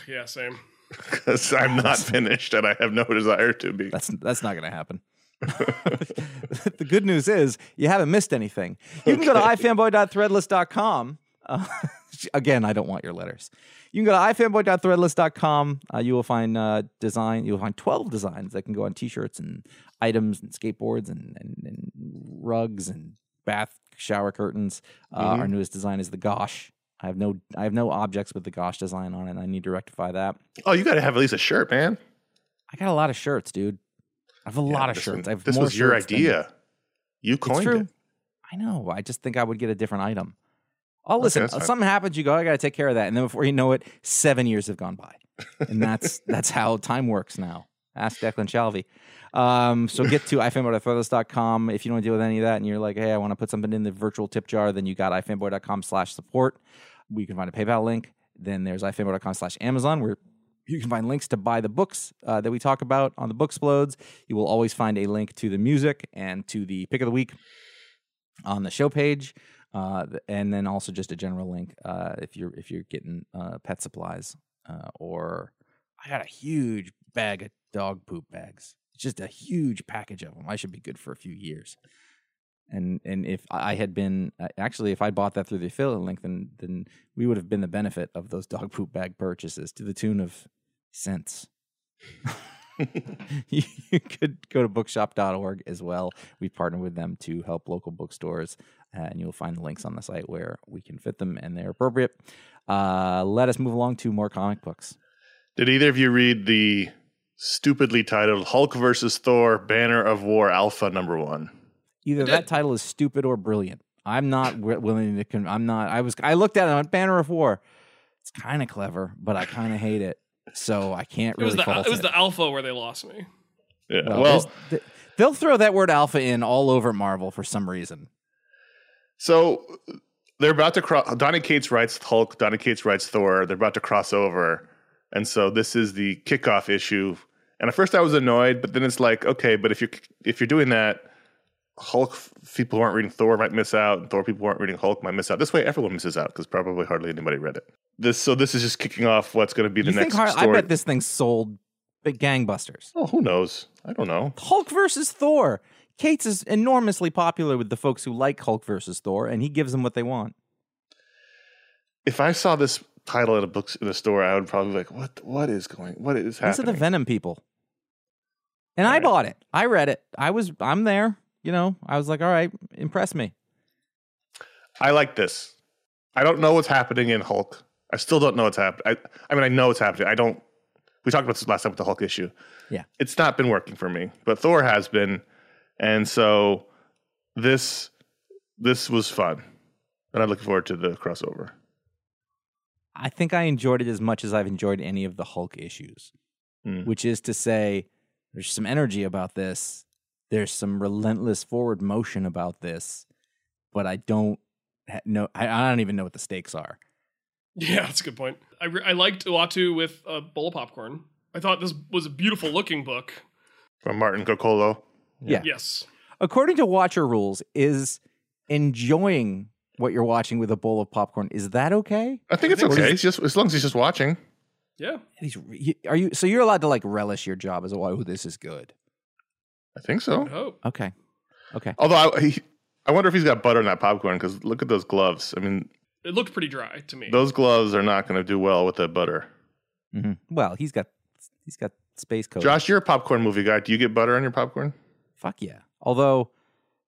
yeah, same. because I'm not finished and I have no desire to be. that's that's not going to happen. the good news is you haven't missed anything. You can go to ifanboy.threadless.com. Uh, again, I don't want your letters. You can go to ifanboy.threadless.com. Uh, you will find uh, design. You will find twelve designs that can go on T-shirts and items and skateboards and, and, and rugs and bath shower curtains. Uh, Our newest design is the Gosh. I have no I have no objects with the Gosh design on it. and I need to rectify that. Oh, you got to have at least a shirt, man. I got a lot of shirts, dude. I have a Yeah, lot of shirts. I have this more was your idea. You coined it. I know. I just think I would get a different item. Oh, listen, fine. something happens, you go, I got to take care of that. And then before you know it, seven years have gone by. And that's that's how time works now. Ask Declan Shalvey. Um, so get to ifanboy.threadless.com. If you don't deal with any of that and you're like, hey, I want to put something in the virtual tip jar, then you got ifanboy.com slash support. We can find a PayPal link. Then there's ifanboy.com slash Amazon where you can find links to buy the books uh, that we talk about on the Booksplodes. You will always find a link to the music and to the pick of the week on the show page, uh, and then also just a general link uh, if you're if you're getting uh, pet supplies uh, or I got a huge bag of dog poop bags. It's just a huge package of them. I should be good for a few years. And and if I had been uh, actually if I bought that through the affiliate link, then then we would have been the benefit of those dog poop bag purchases to the tune of cents. you you could go to bookshop.org as well. We partner with them to help local bookstores, uh, and you'll find the links on the site where we can fit them and they're appropriate. Uh, let us move along to more comic books. Did either of you read the stupidly titled Hulk versus Thor Banner of War Alpha number one? Either that title is stupid or brilliant. I'm not willing to. Con- I'm not. I was. I looked at it on Banner of War. It's kind of clever, but I kind of hate it. So I can't It really was the fault it was it. the alpha where they lost me. Yeah. Well, Well, there's- they'll throw that word alpha in all over Marvel for some reason. so they're about to cross. Donny Cates writes Hulk. Donny Cates writes Thor. They're about to cross over, and so this is the kickoff issue. And at first I was annoyed, but then it's like, okay, but if you're if you're doing that, Hulk people who aren't reading Thor might miss out, and Thor people who aren't reading Hulk might miss out. This way, everyone misses out because probably hardly anybody read it. This so this is just kicking off what's going to be the You think? next Har- I bet this thing sold big gangbusters. oh, who knows? I don't know. Hulk versus Thor. Cates is enormously popular with the folks who like Hulk versus Thor, and he gives them what they want. If I saw this title in a book in a store, I would probably be like, what What is going? What is happening?" These are the Venom people. And I bought it. I read it. I was I'm there. You know, I was like, all right, impress me. I like this. I don't know what's happening in Hulk. I still don't know what's happening. I, I mean, I know what's happening. I don't. We talked about this last time with the Hulk issue. Yeah. it's not been working for me, but Thor has been, and so this this was fun, and I'm looking forward to the crossover. I think I enjoyed it as much as I've enjoyed any of the Hulk issues, Hmm. which is to say, there's some energy about this. There's some relentless forward motion about this, but I don't know. I, I don't even know what the stakes are. Yeah, that's a good point. I, re- I liked Uatu with a bowl of popcorn. I thought this was a beautiful looking book. From Martin Coccolo. Yeah. Yes. According to Watcher rules, is enjoying what you're watching with a bowl of popcorn is that okay? I think it's think okay. It's just as long as he's just watching. Yeah. These- you- Are you so you're allowed to like relish your job as a oh this is good. I think so. would hope. Okay, okay. Although I, he, I wonder if he's got butter in that popcorn because look at those gloves. I mean, It looked pretty dry to me. those gloves are not going to do well with that butter. hmm Well, he's got he's got space code. Josh, you're a popcorn movie guy. Do you get butter on your popcorn? Fuck yeah. Although,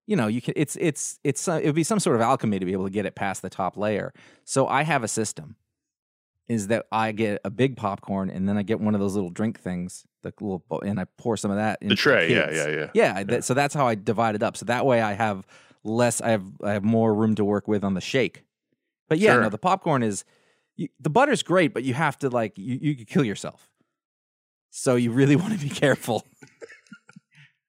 you know, you can. It's it's it's uh, it would be some sort of alchemy to be able to get it past the top layer. So I have a system. Is that I get a big popcorn and then I get one of those little drink things, the little, and I pour some of that in The tray. Yeah, yeah, yeah. yeah. That, so that's how I divide it up. So that way I have less. I have I have more room to work with on the shake. But yeah, Sure. no, the popcorn is you, the butter's great, but you have to like you you could kill yourself. So you really want to be careful.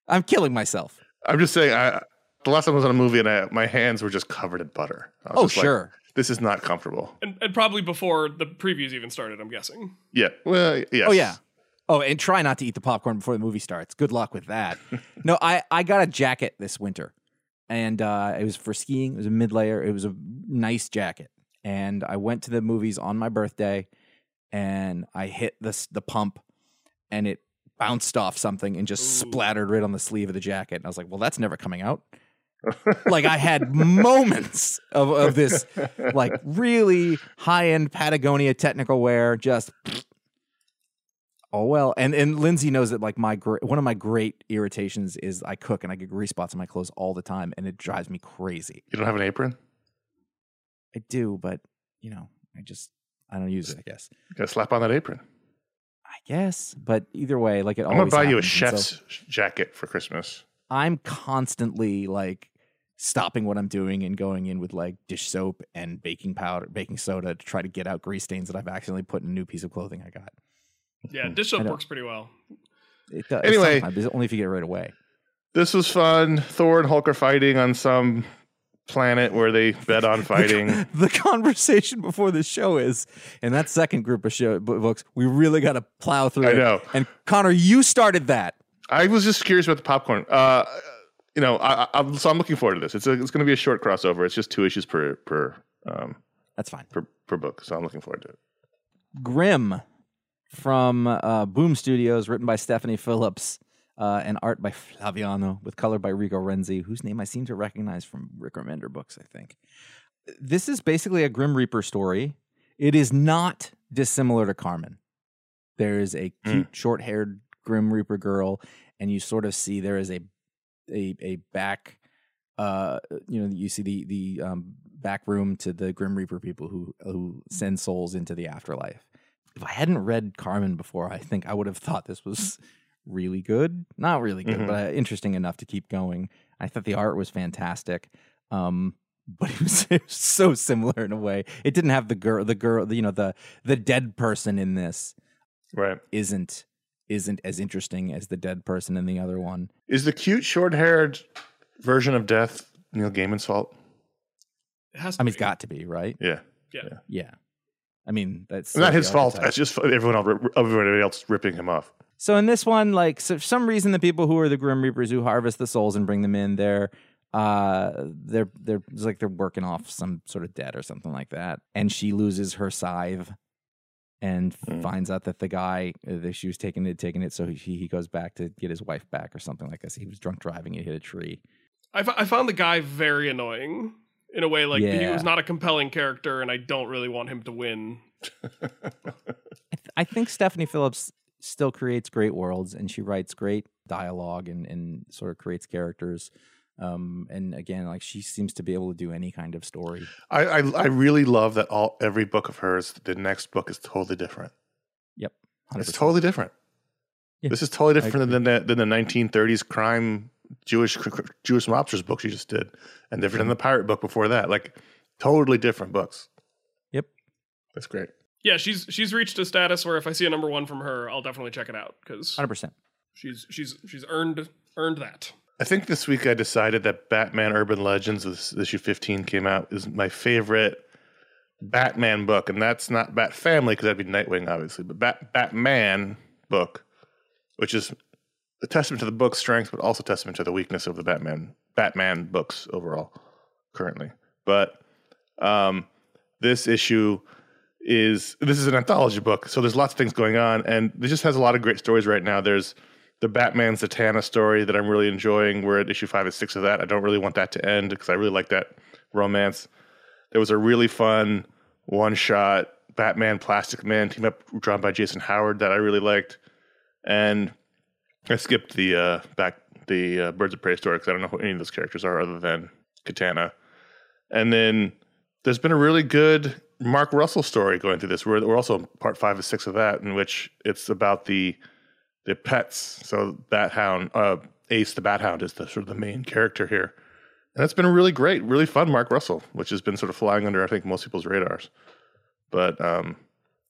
I'm killing myself. I'm just saying. I the last time I was on a movie and I, my hands were just covered in butter. Oh just like, sure. This is not comfortable. and, and probably before the previews even started, I'm guessing. Yeah. Well, yes. Oh yeah. Oh, and try not to eat the popcorn before the movie starts. Good luck with that. no, I I got a jacket this winter, and uh, it was for skiing. It was a mid layer. It was a nice jacket, and I went to the movies on my birthday, and I hit the the pump, and it bounced off something and just Ooh. splattered right on the sleeve of the jacket. And I was like, well, that's never coming out. Like I had moments of, of this like really high end Patagonia technical wear. Just oh well, and and Lindsay knows that like my gr- one of my great irritations is I cook and I get grease spots on my clothes all the time, and it drives me crazy. You don't have an apron? I do, but you know I just I don't use it. I guess. Gotta slap on that apron. I guess, but either way, like it I'm gonna buy you a happens, and so chef's jacket for Christmas. I'm constantly like stopping what I'm doing and going in with like dish soap and baking powder, baking soda to try to get out grease stains that I've accidentally put in a new piece of clothing I got. Yeah, hmm. dish soap works pretty well. It does, Anyway. sometimes, only if you get it right away. This was fun. Thor and Hulk are fighting on some planet where they bet on fighting. the conversation before the show is, in that second group of show books, we really got to plow through. I it. know. And Connor, you started that. I was just curious about the popcorn. Uh, you know, I, I, I'm, so I'm looking forward to this. It's a, it's going to be a short crossover. It's just two issues per per um, That's fine. per, per book, so I'm looking forward to it. Grim from uh, Boom Studios, written by Stephanie Phillips, uh, and art by Flaviano, with color by Rico Renzi, whose name I seem to recognize from Rick Remender books, I think. This is basically a Grim Reaper story. It is not dissimilar to Carmen. There is a cute, short haired Grim Reaper girl, and you sort of see there is a a, a back uh you know you see the the um back room to the grim reaper people who who send souls into the afterlife if i hadn't read carmen before i think i would have thought this was really good not really good Mhm. but uh, interesting enough to keep going i thought the art was fantastic um but it was, it was so similar in a way it didn't have the girl the girl you know the the dead person in this Right? isn't isn't as interesting as the dead person in the other one Is the cute short-haired version of Death Neil Gaiman's fault? It has to i mean it's got to be right Yeah, yeah Yeah. i mean that's not his fault. archetype. It's just everyone else, everybody else ripping him off. So in this one, like so for some reason, the people who are the Grim Reapers who harvest the souls and bring them in, they're uh they're they're it's like they're working off some sort of debt or something like that. And she loses her scythe and Mm. finds out that the guy uh, that she was taking it taking it, so he he goes back to get his wife back or something like this. He was drunk driving, he hit a tree. I, f- I found the guy very annoying in a way. Like he was not a compelling character, and I don't really want him to win. I, th- I think Stephanie Phillips still creates great worlds and she writes great dialogue and, and sort of creates characters. Um, and again, like she seems to be able to do any kind of story. I, I I really love that all every book of hers, the next book is totally different. Yep. It's 100%. totally different. Yeah, this is totally different than the, than the 1930s crime Jewish Jewish mobsters book she just did, and different than the pirate book before that. Like totally different books. Yep. That's great. Yeah, she's she's reached a status where if I see a number one from her, I'll definitely check it out because 100%. she's she's she's earned earned that. I think this week I decided that Batman Urban Legends, this issue 15 came out, is my favorite Batman book. And that's not Bat Family, because that'd be Nightwing, obviously, but Bat- Batman book, which is a testament to the book's strength, but also testament to the weakness of the Batman Batman books overall currently. But um, this issue is this is an anthology book, so there's lots of things going on, and it just has a lot of great stories right now. There's the Batman Zatanna story that I'm really enjoying. We're at issue five and six of that. I don't really want that to end because I really like that romance. There was a really fun one shot Batman Plastic Man team up drawn by Jason Howard that I really liked, and I skipped the uh, back the uh, Birds of Prey story because I don't know who any of those characters are other than Katana. And then there's been a really good Mark Russell story going through this. We're, we're also part five and six of that, in which it's about the the pets. So Bat Hound, uh, Ace the Bat Hound is the sort of the main character here. And it's been really great, really fun Mark Russell, which has been sort of flying under, I think, most people's radars. But um,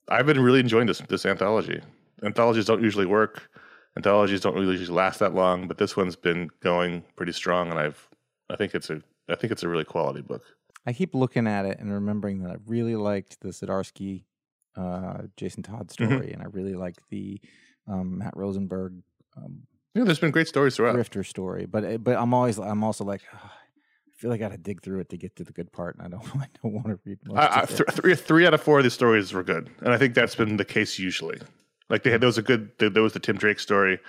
I've been really enjoying this this anthology. Anthologies don't usually work. Anthologies don't really usually last that long, but this one's been going pretty strong, and I've I think it's a I think it's a really quality book. I keep looking at it and remembering that I really liked the Zdarsky, uh, Jason Todd Mm-hmm. story, and I really liked the um, Matt Rosenberg um, Yeah, there's been great stories throughout. Grifter story. But uh, but I'm always I'm also like "Ugh, I feel like I got to dig through it to get to the good part, and I don't I don't want to read. Most I, I, of it. th- three, three out of four of these stories were good, and I think that's been the case usually. Like they had, there was a good, there there was the Tim Drake story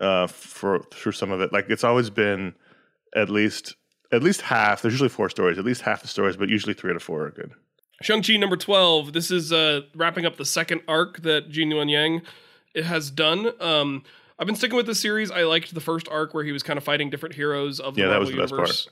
uh, for through some of it. Like it's always been at least at least half. There's usually four stories, at least half the stories, but usually three out of four are good. Shang-Chi number 12. This is uh, wrapping up the second arc that Gene Luen Yang it has done. Um, I've been sticking with this series. I liked the first arc where he was kind of fighting different heroes of the Yeah, that Marvel was the best universe.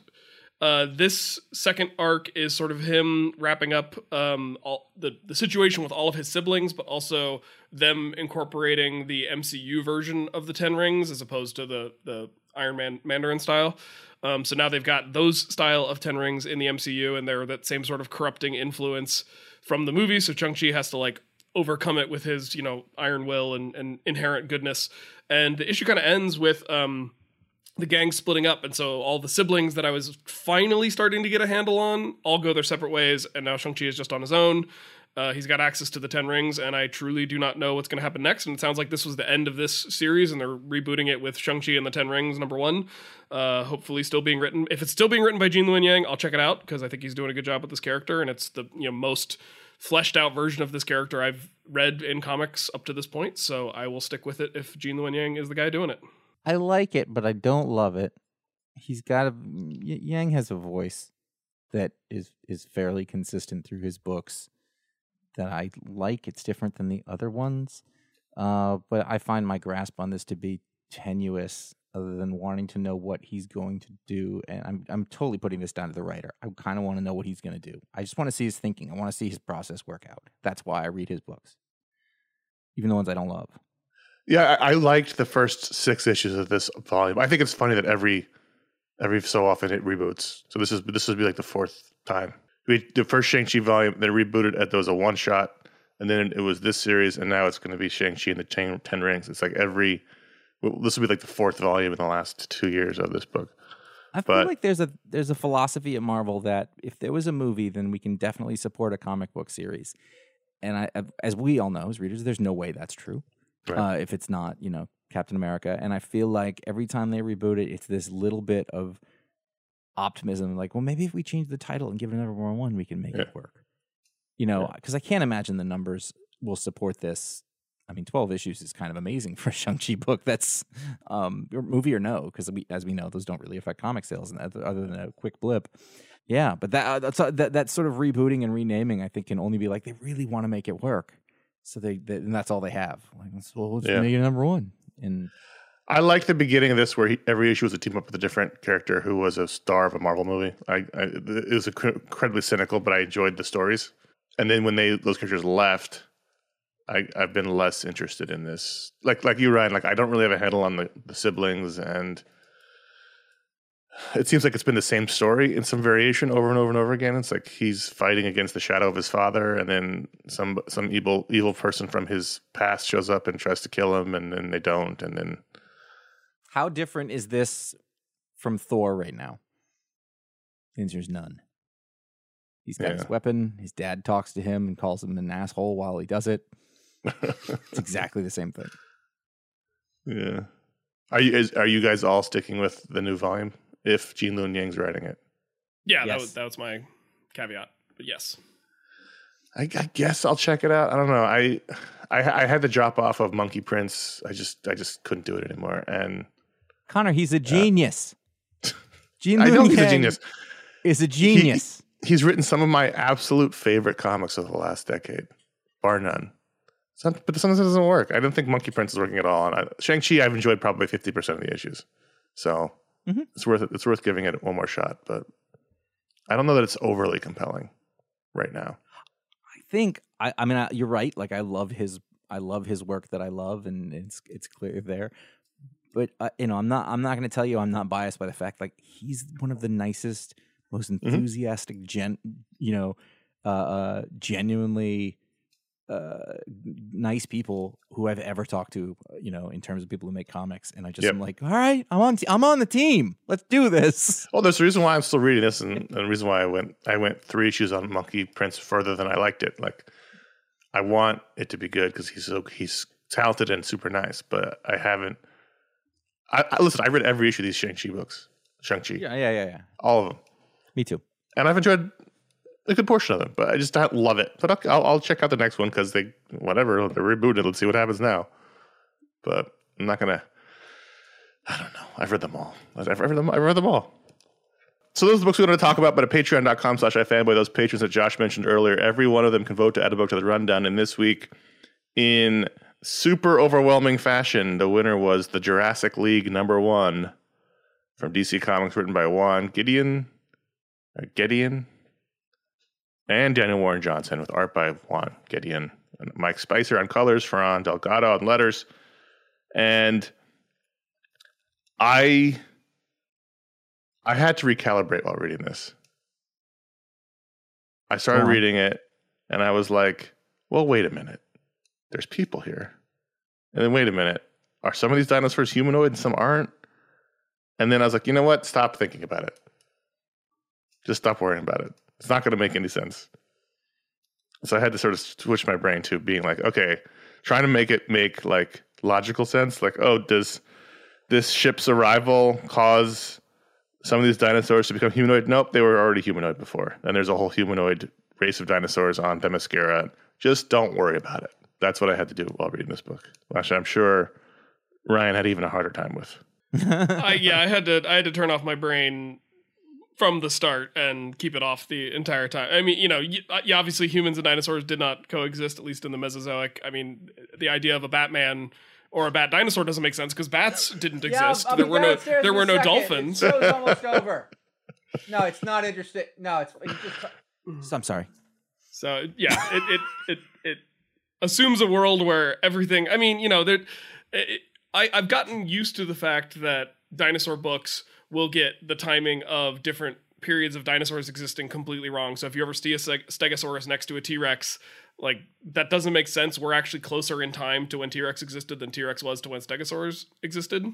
Uh, this second arc is sort of him wrapping up um, all the the situation with all of his siblings, but also them incorporating the MCU version of the Ten Rings as opposed to the the Iron Man Mandarin style. Um, so now they've got those style of Ten Rings in the MCU, and they're that same sort of corrupting influence from the movie. So Shang Chi has to like overcome it with his you know iron will and, and inherent goodness. And the issue kind of ends with um, the gang splitting up, and so all the siblings that I was finally starting to get a handle on all go their separate ways, and now Shang Chi is just on his own. Uh, he's got access to the Ten Rings, and I truly do not know what's going to happen next. And it sounds like this was the end of this series, and they're rebooting it with Shang Chi and the Ten Rings, number one. Uh, hopefully, still being written. If it's still being written by Gene Luen Yang, I'll check it out because I think he's doing a good job with this character, and it's the you know most fleshed out version of this character I've read in comics up to this point. So I will stick with it if Gene Luen Yang is the guy doing it. I like it, but I don't love it. He's got a Yang has a voice that is is fairly consistent through his books that I like. It's different than the other ones, uh, but I find my grasp on this to be tenuous. Other than wanting to know what he's going to do, and I'm I'm totally putting this down to the writer. I kind of want to know what he's going to do. I just want to see his thinking. I want to see his process work out. That's why I read his books, even the ones I don't love. Yeah, I, I liked the first six issues of this volume. I think it's funny that every every so often it reboots. So this is this would be like the fourth time. We the first Shang Chi volume, then rebooted at there was a one shot, and then it was this series, and now it's going to be Shang Chi and the Ten Rings. It's like every well, this will be like the fourth volume in the last two years of this book. I feel But- like there's a there's a philosophy at Marvel that if there was a movie, then we can definitely support a comic book series. And I, as we all know as readers, there's no way that's true Right. uh, if it's not you know Captain America. And I feel like every time they reboot it, it's this little bit of optimism, like, well, maybe if we change the title and give it another one, we can make it work. You know, Yeah. because I can't imagine the numbers will support this. I mean, twelve issues is kind of amazing for a Shang Chi book. That's um, movie or no, because we, as we know, those don't really affect comic sales, and other other than a quick blip. Yeah, but that uh, that's uh, that that sort of rebooting and renaming, I think, can only be like they really want to make it work. So they, they and that's all they have. Like, well, let's Yeah. make it number one. And I like the beginning of this where he, every issue was a team up with a different character who was a star of a Marvel movie. I, I it was incredibly cynical, but I enjoyed the stories. And then when they those characters left, I, I've been less interested in this. Like like you, Ryan. Like I don't really have a handle on the, the siblings, and it seems like it's been the same story in some variation over and over and over again. It's like he's fighting against the shadow of his father, and then some some evil evil person from his past shows up and tries to kill him, and then they don't, and then how different is this from Thor right now? The answer is none. He's got his weapon. His dad talks to him and calls him an asshole while he does it. It's exactly the same thing. Yeah. Are you is, are you guys all sticking with the new volume if Gene Luen Yang's writing it? Yeah, that was that was my caveat. But yes. I, I guess I'll check it out. I don't know. I, I I had to drop off of Monkey Prince. I just I just couldn't do it anymore. And Connor, he's a genius. Gene I know Luen he's a Yang genius. Is a genius. He's written some of my absolute favorite comics of the last decade, bar none. Some, but sometimes it doesn't work. I don't think Monkey Prince is working at all. And I, Shang Chi, I've enjoyed probably fifty percent of the issues, so Mhm. it's worth it. It's worth giving it one more shot. But I don't know that it's overly compelling right now. I think I, I mean I, you're right. Like I love his I love his work that I love, and it's it's clear there. But uh, you know, I'm not I'm not going to tell you I'm not biased by the fact like he's one of the nicest, most enthusiastic, gen you know, uh, uh genuinely uh nice people who I've ever talked to. uh, You know, in terms of people who make comics, and I just Yep. am like, all right, I'm on t- I'm on the team. Let's do this. Well, there's a reason why I'm still reading this, and, and the reason why I went I went three issues on Monkey Prince further than I liked it. Like, I want it to be good because he's so he's talented and super nice, but I haven't. I, I listen. I read every issue of these Shang Chi books, Shang Chi, Yeah, yeah, yeah, yeah. all of them, Me too. and I've enjoyed a good portion of them. But I just don't love it. But I'll, I'll, check out the next one because they whatever they're rebooted. Let's see what happens now. But I'm not gonna. I don't know. I've read them all. I've read them. I've read them all. So those are the books we're going to talk about, but at patreon.com slash ifanboy, those patrons that Josh mentioned earlier, every one of them can vote to add a book to the rundown. And this week, in super overwhelming fashion, the winner was the Jurassic League number one from DC Comics, written by Juan Gedeon. Gedeon, and Daniel Warren Johnson with art by Juan Gedeon, and Mike Spicer on colors, Ferran Delgado on letters, and I I had to recalibrate while reading this. I started on. reading it and I was like, well, wait a minute. There's people here. And then wait a minute. Are some of these dinosaurs humanoid and some aren't? And then I was like, you know what? Stop thinking about it. Just stop worrying about it. It's not going to make any sense. So I had to sort of switch my brain to being like, okay, trying to make it make like logical sense. Like, oh, does this ship's arrival cause some of these dinosaurs to become humanoid? Nope, they were already humanoid before. And there's a whole humanoid race of dinosaurs on Themyscira. Just don't worry about it. That's what I had to do while reading this book. Actually, I'm sure Ryan had even a harder time with. I, yeah, I had to I had to turn off my brain from the start and keep it off the entire time. I mean, you know, y- uh, obviously humans and dinosaurs did not coexist at least in the Mesozoic. I mean, the idea of a Batman or a bat dinosaur doesn't make sense because bats didn't exist. I'll there were no there were no second. dolphins. The show's almost over. No, it's not interesting. No, it's you just. I'm sorry. So yeah, it it it it assumes a world where everything. I mean, you know, there. It, I I've gotten used to the fact that dinosaur books will get the timing of different periods of dinosaurs existing completely wrong. So if you ever see a Stegosaurus next to a T Rex, like that doesn't make sense. We're actually closer in time to when T Rex existed than T Rex was to when Stegosaurus existed.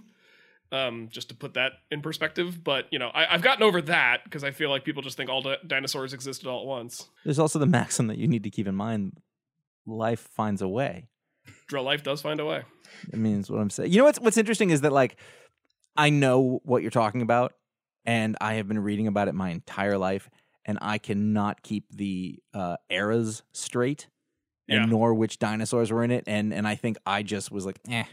Um, just to put that in perspective, but you know, I, I've gotten over that because I feel like people just think all di- dinosaurs existed all at once. There's also the maxim that you need to keep in mind: life finds a way. Drill life does find a way. I mean, is what I'm saying. You know what's what's interesting is that like I know what you're talking about, and I have been reading about it my entire life, and I cannot keep the uh, eras straight, and nor which dinosaurs were in it, and and I think I just was like, eh,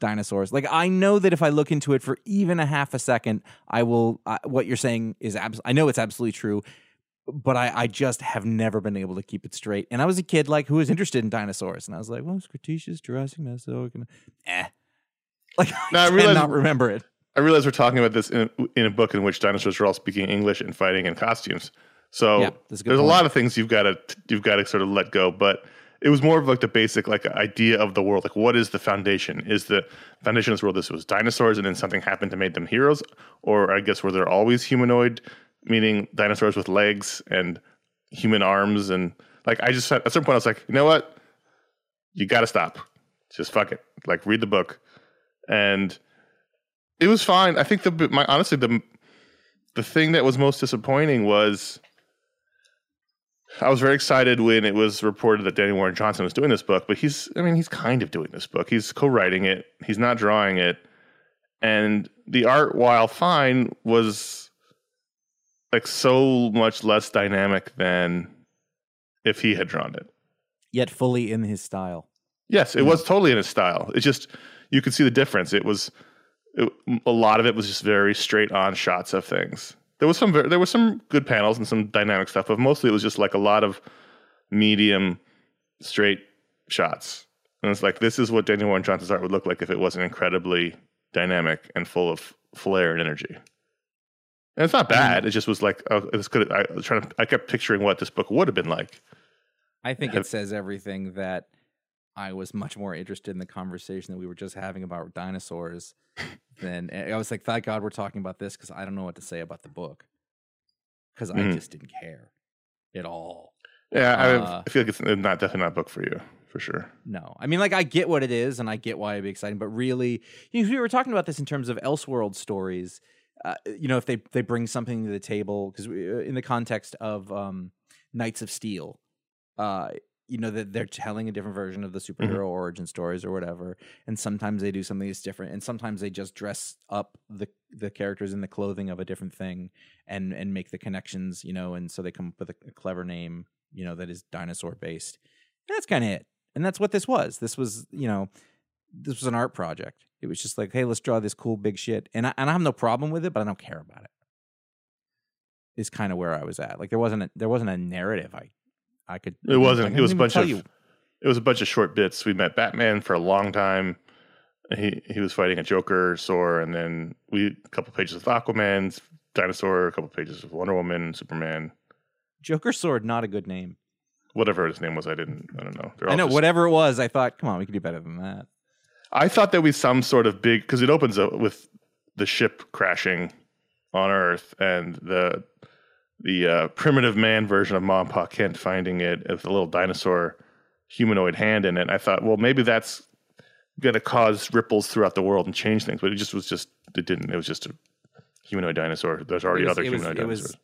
dinosaurs. Like I know that if I look into it for even a half a second, I will. I, what you're saying is abs- I know it's absolutely true. But I, I just have never been able to keep it straight. And I was a kid like who was interested in dinosaurs, and I was like, well, it's Cretaceous, Jurassic, Mesozoic, and eh. Like No, I I realize- cannot remember it. I realize we're talking about this in, in a book in which dinosaurs are all speaking English and fighting in costumes. So Yeah, a there's a lot of things you've got to you've got to sort of let go. But it was more of like the basic like idea of the world. Like what is the foundation? Is the foundation of this world this was dinosaurs and then something happened to make them heroes, or I guess were there always humanoid, meaning dinosaurs with legs and human arms and like I just at some point I was like, you know what, you got to stop. Just fuck it. Like read the book, and it was fine. I think the my honestly the the thing that was most disappointing was I was very excited when it was reported that Danny Warren Johnson was doing this book, but he's I mean he's kind of doing this book. He's co-writing it. He's not drawing it. And the art while fine was like so much less dynamic than if he had drawn it. Yet fully in his style. Yes, it was totally in his style. It's just you could see the difference. It was it, a lot of it was just very straight on shots of things. There was some ver- there was some good panels and some dynamic stuff, but mostly it was just like a lot of medium straight shots. And it's like this is what Daniel Warren Johnson's art would look like if it wasn't incredibly dynamic and full of flair and energy. And it's not bad. Mm. It just was like oh, it's good. I was trying to. I kept picturing what this book would have been like. I think it says everything that I was much more interested in the conversation that we were just having about dinosaurs than I was like, thank God we're talking about this because I don't know what to say about the book because I Mhm. just didn't care at all. Yeah, Uh, I, I feel like it's not definitely not a book for you for sure. No, I mean, like I get what it is, and I get why it'd be exciting, but really, you know, we were talking about this in terms of Elseworld stories. Uh, you know, if they they bring something to the table, because in the context of um, Knights of Steel, uh, you know that they're telling a different version of the mm-hmm. superhero origin stories or whatever, and sometimes they do something that's different, and sometimes they just dress up the the characters in the clothing of a different thing and and make the connections, you know, and so they come up with a, a clever name, you know, that is dinosaur based. That's kind of it and that's what this was. This was, you know, this was an art project. It was just like, hey, let's draw this cool big shit, and I, and I have no problem with it, but I don't care about it. Is kind of where I was at. Like there wasn't a, there wasn't a narrative. I I could. It wasn't. It was a bunch of. you. It was a bunch of short bits. We met Batman for a long time. He he was fighting a Joker, Sor, and then we a couple pages with Aquaman, dinosaur, a couple pages of Wonder Woman, Superman, Joker Sword, not a good name. whatever his name was. I didn't. I don't know. I know just- whatever it was. I thought, come on, we could do better than that. I thought there was some sort of big because it opens up with the ship crashing on Earth and the the uh, primitive man version of Mom and Pa Kent finding it with a little dinosaur humanoid hand in it. I thought, well, maybe that's going to cause ripples throughout the world and change things, but it just was just it didn't. It was just a humanoid dinosaur. There's already was, other it was, humanoid it dinosaurs.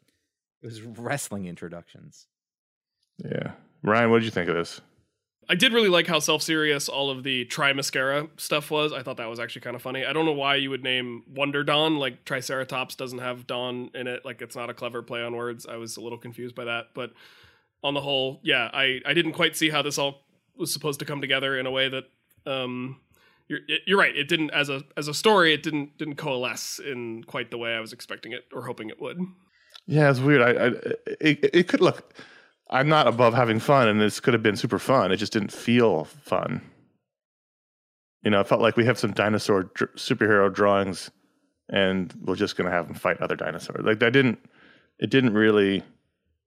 was, it was wrestling introductions. yeah, Ryan, what did you think of this? I did really like how self serious all of the Tri Mascara stuff was. I thought that was actually kind of funny. I don't know why you would name Wonder Dawn like Triceratops doesn't have Dawn in it. Like it's not a clever play on words. I was a little confused by that, but on the whole, yeah, I I didn't quite see how this all was supposed to come together in a way that um you're you're right. It didn't as a as a story. It didn't didn't coalesce in quite the way I was expecting it or hoping it would. Yeah, it's weird. I, I it, it could look. I'm not above having fun, and this could have been super fun. It just didn't feel fun. You know, it felt like we have some dinosaur dr- superhero drawings, and we're just going to have them fight other dinosaurs. Like that didn't. It didn't really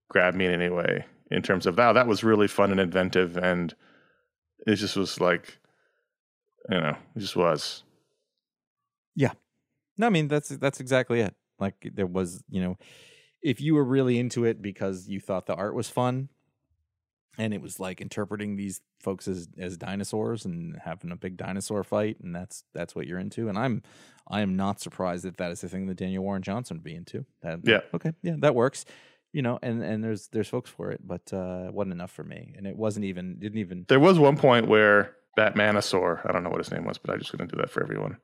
grab me in any way in terms of wow, that was really fun and inventive, and it just was like, you know, it just was. Yeah, no, I mean that's that's exactly it. Like there was, you know, if you were really into it because you thought the art was fun, and it was like interpreting these folks as as dinosaurs and having a big dinosaur fight, and that's that's what you're into. And I'm I am not surprised that that is the thing that Daniel Warren Johnson would be into. That, Yeah. Okay. Yeah, that works. You know, and and there's there's folks for it, but uh, it wasn't enough for me, and it wasn't even didn't even. There was one point where Batmanosaur, I don't know what his name was, but I'm just going to do that for everyone.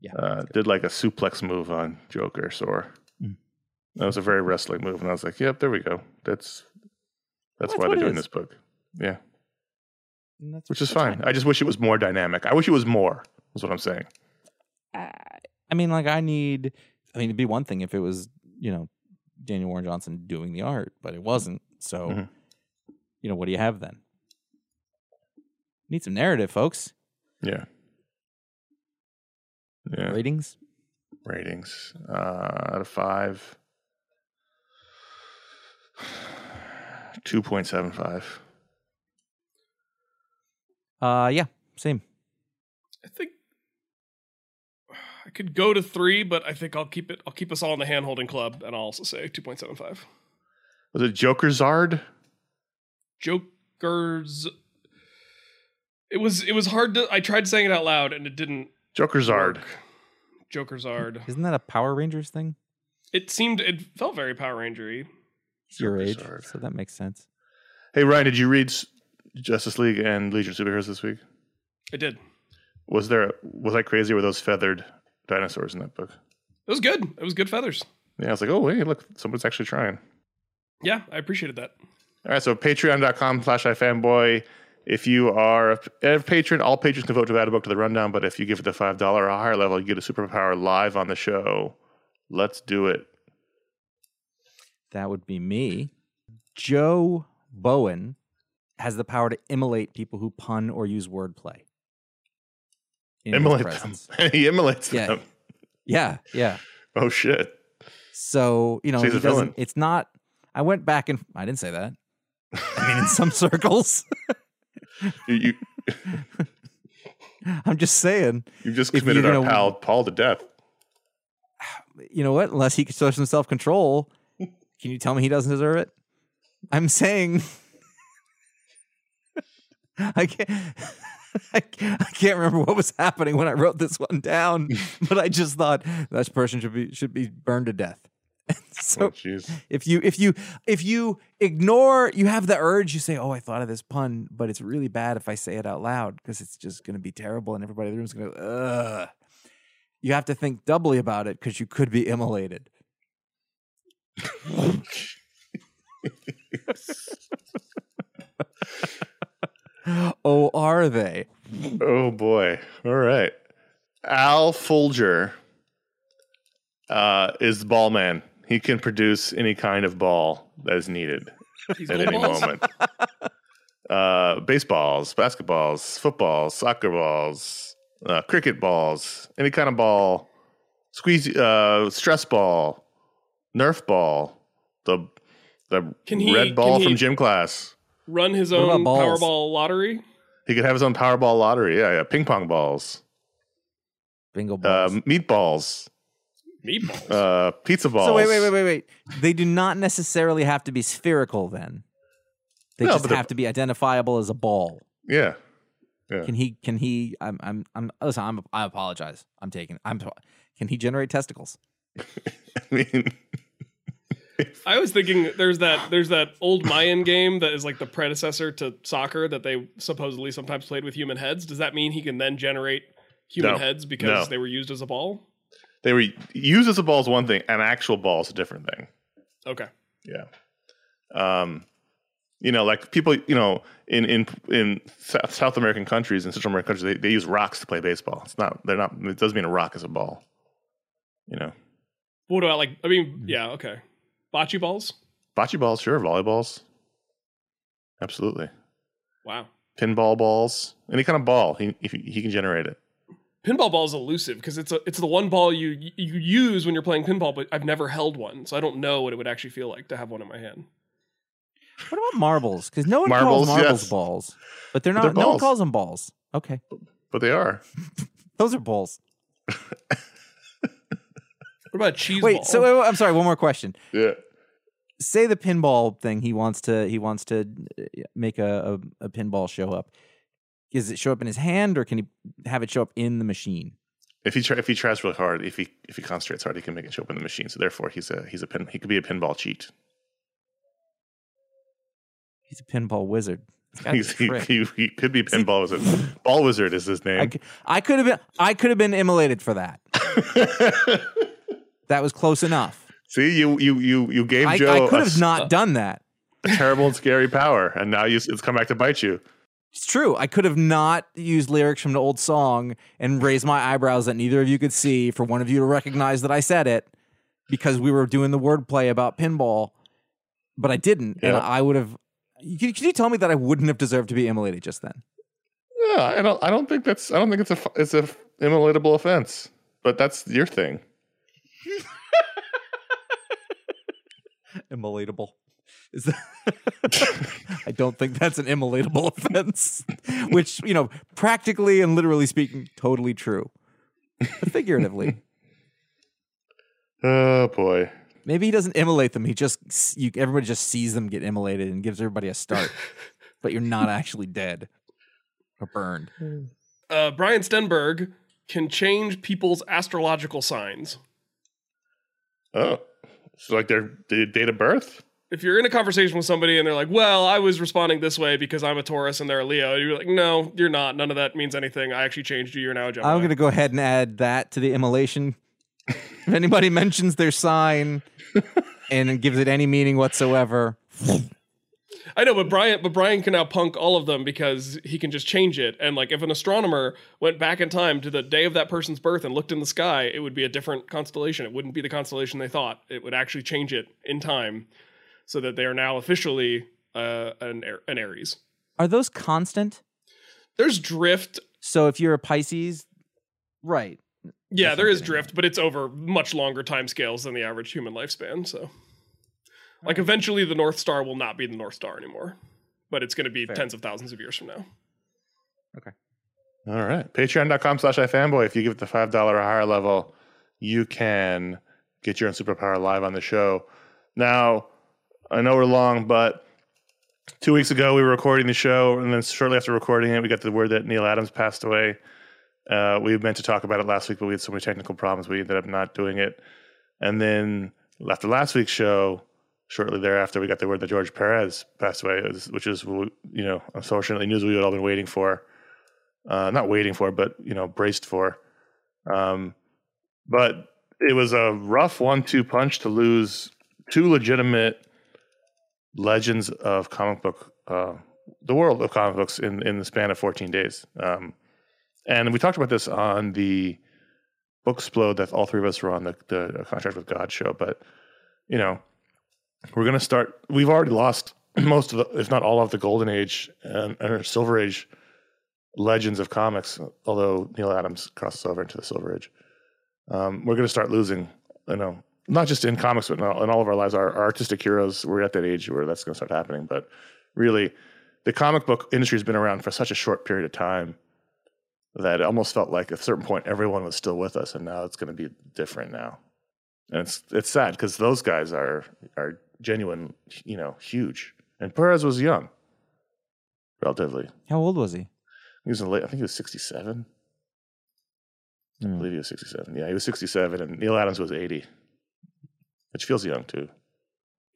Yeah, uh, did like a suplex move on Joker Sor. That was a very wrestling move, and I was like, "Yep, there we go. That's that's, That's why they're doing is. this book." Yeah, and that's- which is that's fine. I just wish it was more dynamic. I wish it was more. Is what I'm saying. I mean, like I need. I mean, it'd be one thing if it was, you know, Daniel Warren Johnson doing the art, but it wasn't. So, Mhm. you know, what do you have then? Need some narrative, folks. Yeah. Yeah. Ratings. Ratings uh, out of five. Two point seven five. Uh, yeah, same. I think I could go to three, but I think I'll keep it. I'll keep us all in the hand holding club, and I'll also say two point seven five. Was it Joker Zard? Joker's. It was it was hard to. I tried saying it out loud, and it didn't. Joker Zard. work. Joker Zard. Isn't that a Power Rangers thing? It seemed. It felt very Power Rangery. It's your age, Zard. so that makes sense. Hey Ryan, did you read Justice League and Legion of Superheroes this week? It did. Was there was I crazy? Or were those feathered dinosaurs in that book? It was good. It was good feathers. Yeah, I was like, oh hey, look, someone's actually trying. Yeah, I appreciated that. All right, so patreon.com slash ifanboy. If you are a, a patron, all patrons can vote to add a book to the rundown, but if you give it the $5 or higher level, you get a superpower live on the show. Let's do it. That would be me. Joe Bowen has the power to immolate people who pun or use wordplay. Immolate them. he immolates Yeah. them. Yeah, yeah. Oh, shit. So you know, So he a villain. doesn't. It's not. I went back and I didn't say that. I mean, in some circles, You, you, I'm just saying. you've just committed our gonna- pal Paul to death. You know what? Unless he shows some self control, can you tell me he doesn't deserve it? I'm saying. I can't. I can't, remember what was happening when I wrote this one down, but I just thought that person should be should be burned to death. so oh, if you if you if you ignore you have the urge you say oh i thought of this pun but it's really bad if i say it out loud because it's just going to be terrible and everybody in the room is going to ugh you have to think doubly about it because you could be immolated oh are they Oh boy. All right. Al Foulger uh, is the ball man. He can produce any kind of ball that is needed These at any balls. moment. Uh, baseballs, basketballs, footballs, soccer balls, uh, cricket balls, any kind of ball, squeeze, uh, stress ball, Nerf ball, the the Can he- red ball can he- from gym class. Run his own? Powerball lottery. He could have his own Powerball lottery. Yeah, yeah. Ping pong balls, Bingo uh, balls. meatballs, Meatballs. uh, pizza balls. so wait, wait, wait, wait, wait. They do not necessarily have to be spherical. Then they No, just have to be identifiable as a ball. Yeah, yeah. Can he? Can he? I'm. I'm. I'm. Listen. I'm. I apologize. I'm taking. I'm. Can he generate testicles? I mean, I was thinking there's that there's that old Mayan game that is like the predecessor to soccer that they supposedly sometimes played with human heads. Does that mean he can then generate human No. heads because No. they were used as a ball? they were used as a ball is one thing, an actual ball is a different thing. Okay. Yeah. Um, you know, like people, you know, in in in South, American countries and Central American countries, they, they use rocks to play baseball. It's not. They're not. It doesn't mean a rock is a ball. You know, What about like I mean, yeah, okay. Bocce balls? bocce balls, sure, volleyballs, absolutely. Wow. Pinball balls, any kind of ball, he if he, he can generate it. Pinball ball is elusive because it's a it's the one ball you you use when you're playing pinball, but I've never held one, so I don't know what it would actually feel like to have one in my hand. What about marbles? Because no one Marbles, calls marbles yes. balls, but they're not. They're No one calls them balls. Okay, But they are. those are balls. What about a cheese Wait. ball? So wait, wait, I'm sorry. One more question. Yeah. Say the pinball thing. He wants to. He wants to uh, make a, a a pinball show up. Does it show up in his hand, or can he have it show up in the machine? If he try, if he tries really hard, if he if he concentrates hard, he can make it show up in the machine. So therefore, he's a he's a pin. He could be a pinball cheat. He's a pinball wizard. It's gotta be He's, he, he, he could be pinball wizard. Ball wizard is his I, name. c- I could have been. I could have been immolated for that. That was close enough. See, you you you you gave I, Joe I could a, have not done that. a terrible and scary power, and now you, it's come back to bite you. It's true. I could have not used lyrics from an old song and raised my eyebrows that neither of you could see for one of you to recognize that I said it because we were doing the wordplay about pinball, but I didn't. And I would have. Can, can you tell me that I wouldn't have deserved to be immolated just then? Yeah, I don't I don't think that's I don't think it's a it's a immolatable offense, but that's your thing. Immolatable. Is that I don't think that's an immolatable offense, which, you know, practically and literally speaking, totally true. But figuratively. Oh boy. Maybe he doesn't immolate them. He just you everybody just sees them get immolated and gives everybody a start. but you're not actually dead or burned. uh, Bryan Stenberg can change people's astrological signs. Oh, so like their, their date of birth. If you're in a conversation with somebody and they're like, "Well, I was responding this way because I'm a Taurus and they're a Leo," you're like, "No, you're not. None of that means anything. I actually changed you. You're now a Gemini." I'm going to go ahead and add that to the immolation. if anybody mentions their sign and gives it any meaning whatsoever, I know, but Bryan, but Bryan can now punk all of them because he can just change it. And like, if an astronomer went back in time to the day of that person's birth and looked in the sky, it would be a different constellation. It wouldn't be the constellation they thought. It would actually change it in time, so that they are now officially uh, an, an Aries. are those constant? There's drift. So if you're a Pisces, right. Yeah, That's there is drift, but it's over much longer time scales than the average human lifespan. So, like, eventually the North Star will not be the North Star anymore, but it's going to be Fair. tens of thousands of years from now. Okay. All right. Patreon.com slash ifanboy. If you give it the $5 or higher level, you can get your own superpower live on the show. Now, I know we're long, but two weeks ago we were recording the show, and then shortly after recording it, we got the word that Neal Adams passed away. Uh, we meant to talk about it last week, but we had so many technical problems, we ended up not doing it. And then after last week's show, shortly thereafter, we got the word that George Perez passed away, which is, you know, unfortunately news we had all been waiting for uh, not waiting for, but you know, braced for. Um, but it was a rough one-two punch to lose two legitimate legends of comic book, uh, the world of comic books in in the span of 14 days. Um, and we talked about this on the Booksplode that all three of us were on the the contract with God show. But you know, we're gonna start. We've already lost most of the, if not all of the golden age and, and silver age legends of comics, although Neal Adams crosses over into the Silver Age. Um, we're going to start losing, you know, not just in comics, but in all, in all of our lives, our, our artistic heroes. We're at that age where that's going to start happening. But really, the comic book industry has been around for such a short period of time that it almost felt like at a certain point everyone was still with us, and now it's going to be different now. And it's it's sad because those guys are are genuine, you know, huge. And Perez was young, relatively. How old was he? He was in late. I think he was sixty-seven. I Hmm. believe he was sixty-seven. Yeah, he was sixty-seven, and Neal Adams was eighty, which feels young too.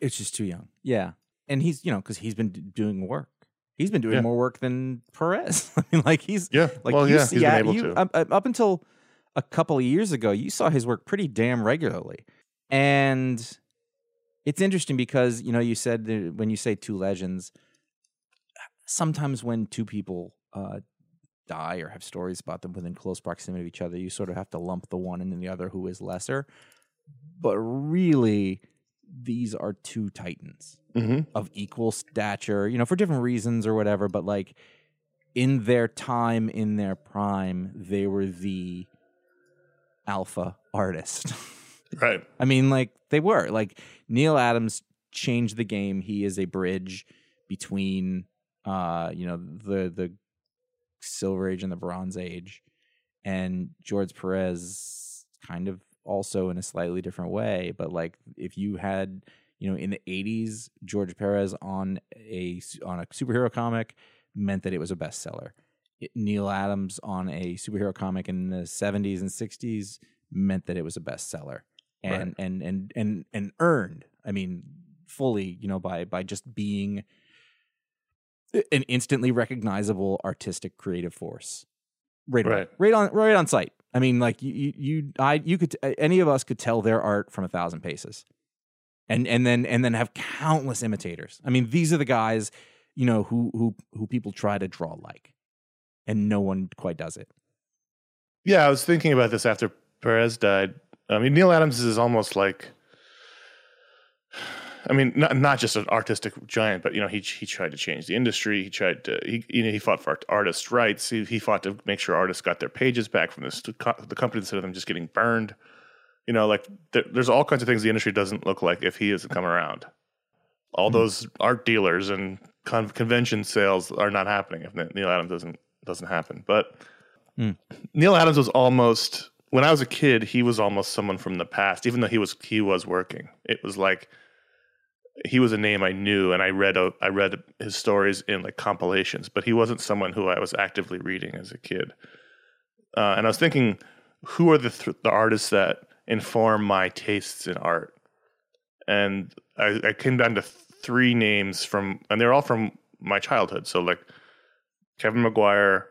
It's just too young. Yeah, and he's you know because he's been doing work. He's been doing Yeah. more work than Perez. I mean, like he's Yeah, like well, you yeah, see- he's yeah, you- up up until a couple of years ago, you saw his work pretty damn regularly, and it's interesting because you know you said that when you say two legends, sometimes when two people uh, die or have stories about them within close proximity of each other, you sort of have to lump the one and then the other who is lesser. But really, these are two titans hmm of equal stature, you know, for different reasons or whatever, but like in their time, in their prime, they were the alpha artist. Right. I mean, like they were. Like Neal Adams changed the game. He is a bridge between uh, you know, the the Silver Age and the Bronze Age. And George Perez kind of also in a slightly different way, but like if you had, you know, in the 80s, George Perez on a on a superhero comic meant that it was a bestseller. It- Neal Adams on a superhero comic in the 70s and 60s meant that it was a bestseller and and and and and earned i mean fully you know by by just being an instantly recognizable artistic creative force right. Right. right on right on site i mean like you you, you i you could any of us could tell their art from a thousand paces and and then and then have countless imitators i mean these are the guys you know who who who people try to draw like and no one quite does it Yeah, I was thinking about this after Perez died. I mean, Neal Adams is almost like, I mean, not not just an artistic giant, but you know, he he tried to change the industry. He tried to he you know he fought for artists' rights. He he fought to make sure artists got their pages back from the the company instead of them just getting burned. You know, like there, there's all kinds of things the industry doesn't look like if he hasn't come around. All hmm. those art dealers and con- convention sales are not happening if Neal Adams doesn't doesn't happen. But hmm. Neal Adams was almost when I was a kid, he was almost someone from the past, even though he was he was working. It was like he was a name I knew, and I read a, I read his stories in like compilations, but he wasn't someone who I was actively reading as a kid. Uh, and I was thinking, who are the th- the artists that inform my tastes in art? And I, I came down to three names from, and they're all from my childhood. So like Kevin Maguire,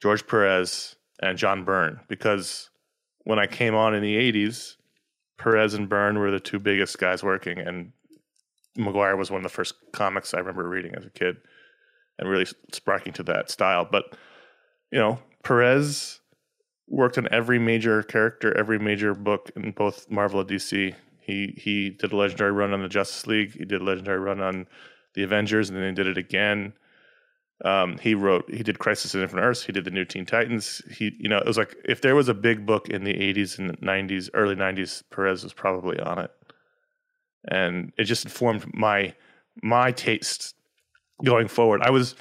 George Perez, and John Byrne. Because when I came on in the 80s, Perez and Byrne were the two biggest guys working, and Maguire was one of the first comics I remember reading as a kid and really sparking to that style. But, you know, Perez worked on every major character, every major book in both Marvel and DC. He he did a legendary run on the Justice League. He did a legendary run on the Avengers, and then he did it again. Um, he wrote, he did Crisis in Infinite Earths. He did the New Teen Titans. He, you know, it was like if there was a big book in the '80s and '90s, early '90s, Perez was probably on it, and it just informed my my taste going forward. I was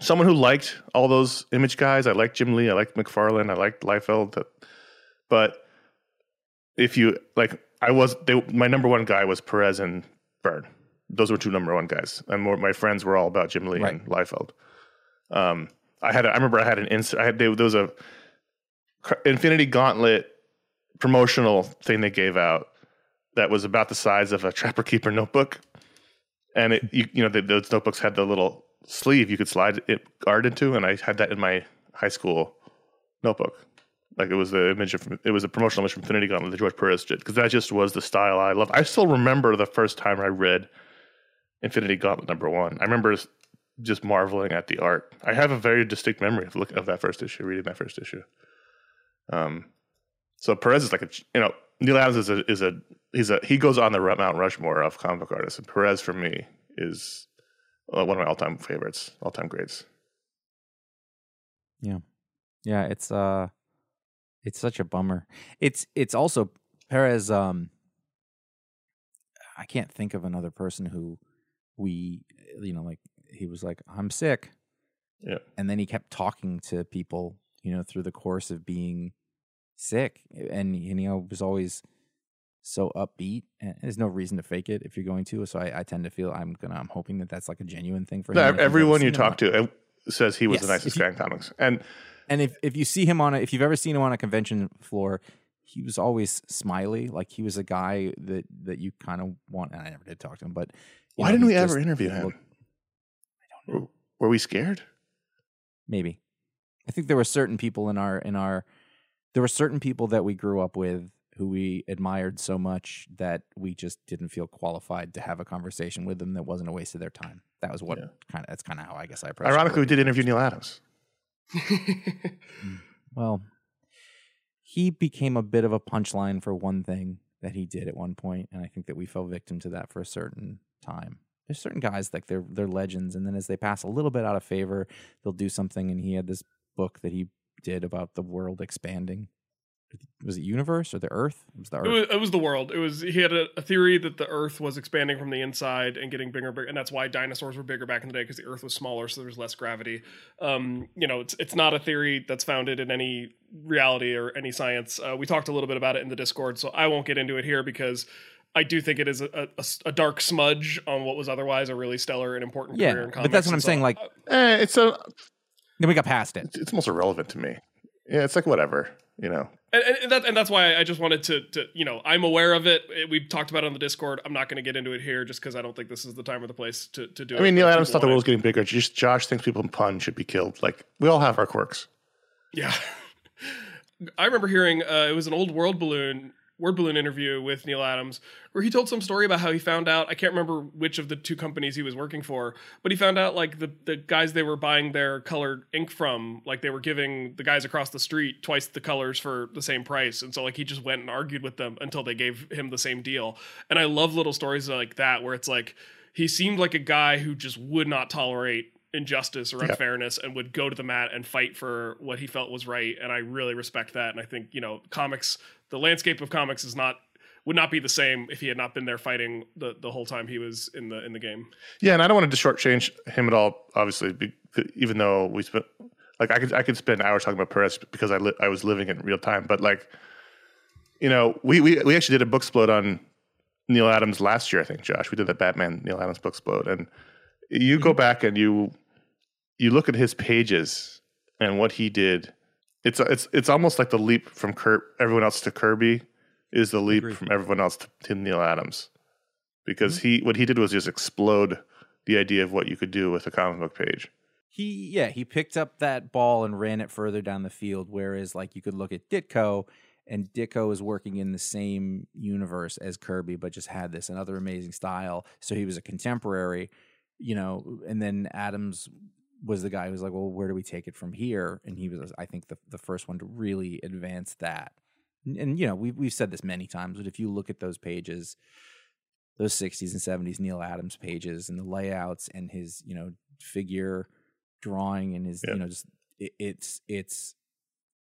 someone who liked all those image guys. I liked Jim Lee. I liked McFarlane. I liked Liefeld. But if you like, I was they, my number one guy was Perez and Byrne. Those were two number one guys, and more, my friends were all about Jim Lee and Liefeld. Um, I had, a, I remember I had an ins, I had they, there was a Infinity Gauntlet promotional thing they gave out that was about the size of a Trapper Keeper notebook, and it you, you know the, those notebooks had the little sleeve you could slide it art into, and I had that in my high school notebook. Like it was the image of it was a promotional image from Infinity Gauntlet that George Perez did because that just was the style I loved. I still remember the first time I read Infinity Gauntlet number one. I remember just marveling at the art. I have a very distinct memory of look of that first issue, reading that first issue. Um, so Perez is like a you know Neal Adams is a is a he's a he goes on the Mount Rushmore of comic book artists, and Perez for me is uh, one of my all time favorites, all time greats. Yeah, yeah, it's uh, it's such a bummer. It's it's also Perez, um, I can't think of another person who we, you know, like he was like, I'm sick. Yeah. And then he kept talking to people, you know, through the course of being sick. And, you know, was always so upbeat. And there's no reason to fake it if you're going to. So I, I tend to feel I'm to, I'm hoping that that's like a genuine thing for. No, I everyone you him talk to says he was Yes, the nicest guy in comics, and And if, if you see him on a, if you've ever seen him on a convention floor, he was always smiley. Like he was a guy that, that you kind of want. And I never did talk to him, but why know, didn't we ever interview him? looked- Were, were we scared? maybe. I think there were certain people in our in our there were certain people that we grew up with who we admired so much that we just didn't feel qualified to have a conversation with them that wasn't a waste of their time. That was what Yeah. kind of that's kind of how I guess I approached. it. Ironically, we did interview Neal Adams. Mm. Well, he became a bit of a punchline for one thing that he did at one point, and I think that we fell victim to that for a certain time. There's certain guys like they're they're legends, and then as they pass a little bit out of favor, they'll do something. And he had this book that he did about the world expanding. Was it universe or the Earth? It was the Earth. It was, it was the world. It was he had a, a theory that the Earth was expanding from the inside and getting bigger, and bigger, and that's why dinosaurs were bigger back in the day because the Earth was smaller, so there's less gravity. Um, you know, it's it's not a theory that's founded in any reality or any science. Uh, we talked a little bit about it in the Discord, so I won't get into it here because I do think it is a, a- a dark smudge on what was otherwise a really stellar and important Yeah, career in but that's what I'm so saying, like- I- Eh, it's a then we got past it. it's almost irrelevant to me. Yeah, it's like whatever, you know. and, and, that, and that's why I just wanted to, to, you know, I'm aware of it. Eh, We talked about it on the Discord. I'm not going to get into it here just because I don't think this is the time or the place to, to do it. I mean, Neal Adams thought the world was getting bigger. Just Josh thinks people in pun should be killed. Like we all have our quirks. Yeah. I remember hearing uh, it was an old World Balloon Word Balloon interview with Neal Adams where he told some story about how he found out I can't remember which of the two companies he was working for, but he found out like the the guys they were buying their colored ink from, like they were giving the guys across the street twice the colors for the same price. And so like he just went and argued with them until they gave him the same deal. And I love little stories like that where it's like he seemed like a guy who just would not tolerate injustice or unfairness and would go to the mat and fight for what he felt was right and i really respect that and i think you know comics the landscape of comics is not would not be the same if he had not been there fighting the, the whole time he was in the in the game Yeah, and I don't want to shortchange him at all. Obviously, be, even though we spent like I could I could spend hours talking about Perez because I li- I was living in real time. But like, you know, we we we actually did a Booksplode on Neal Adams last year. I think Josh, we did that Batman Neal Adams Booksplode, and you go mm-hmm. back and you you look at his pages and what he did. It's it's it's almost like the leap from Kir- everyone else to Kirby is the leap from everyone else to, to Neal Adams because mm-hmm. he what he did was just explode the idea of what you could do with a comic book page. He yeah, he picked up that ball and ran it further down the field. Whereas like you could look at Ditko, and Ditko is working in the same universe as Kirby, but just had this another amazing style. So he was a contemporary, you know. And then Adams was the guy who was like, well, where do we take it from here? And he was, I think, the the first one to really advance that. And, and you know, we we've said this many times, but if you look at those pages, those 60s and 70s Neal Adams pages and the layouts and his, you know, figure drawing and his, Yeah. you know, just it, it's it's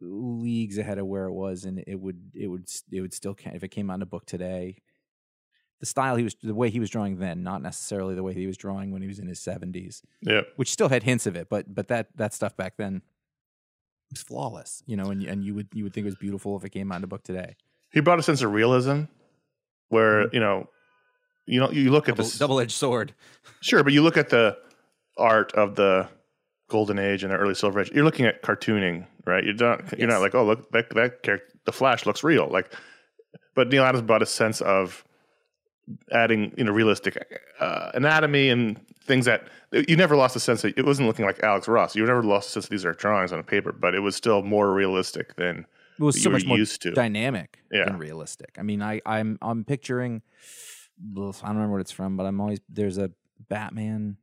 leagues ahead of where it was and it would it would it would still if it came out in a book today the style he was the way he was drawing then not necessarily the way he was drawing when he was in his 70s Yeah, which still had hints of it but but that that stuff back then was flawless you know and and you would you would think it was beautiful if it came out in a book today. He brought a sense of realism where mm-hmm. you know you know you look at double, this double-edged sword. Sure, but you look at the art of the golden age and the early silver age. You're looking at cartooning, right? You're not you're not like oh look that that character the Flash looks real like, but Neal Adams brought a sense of adding you know realistic uh, anatomy and things that you never lost a sense that it wasn't looking like Alex Ross. You never lost a sense that these are drawings on a paper, but it was still more realistic than it was so you were much more used to. dynamic Yeah. than realistic. I mean, I I'm I'm picturing I don't remember what it's from, but I'm always there's a Batman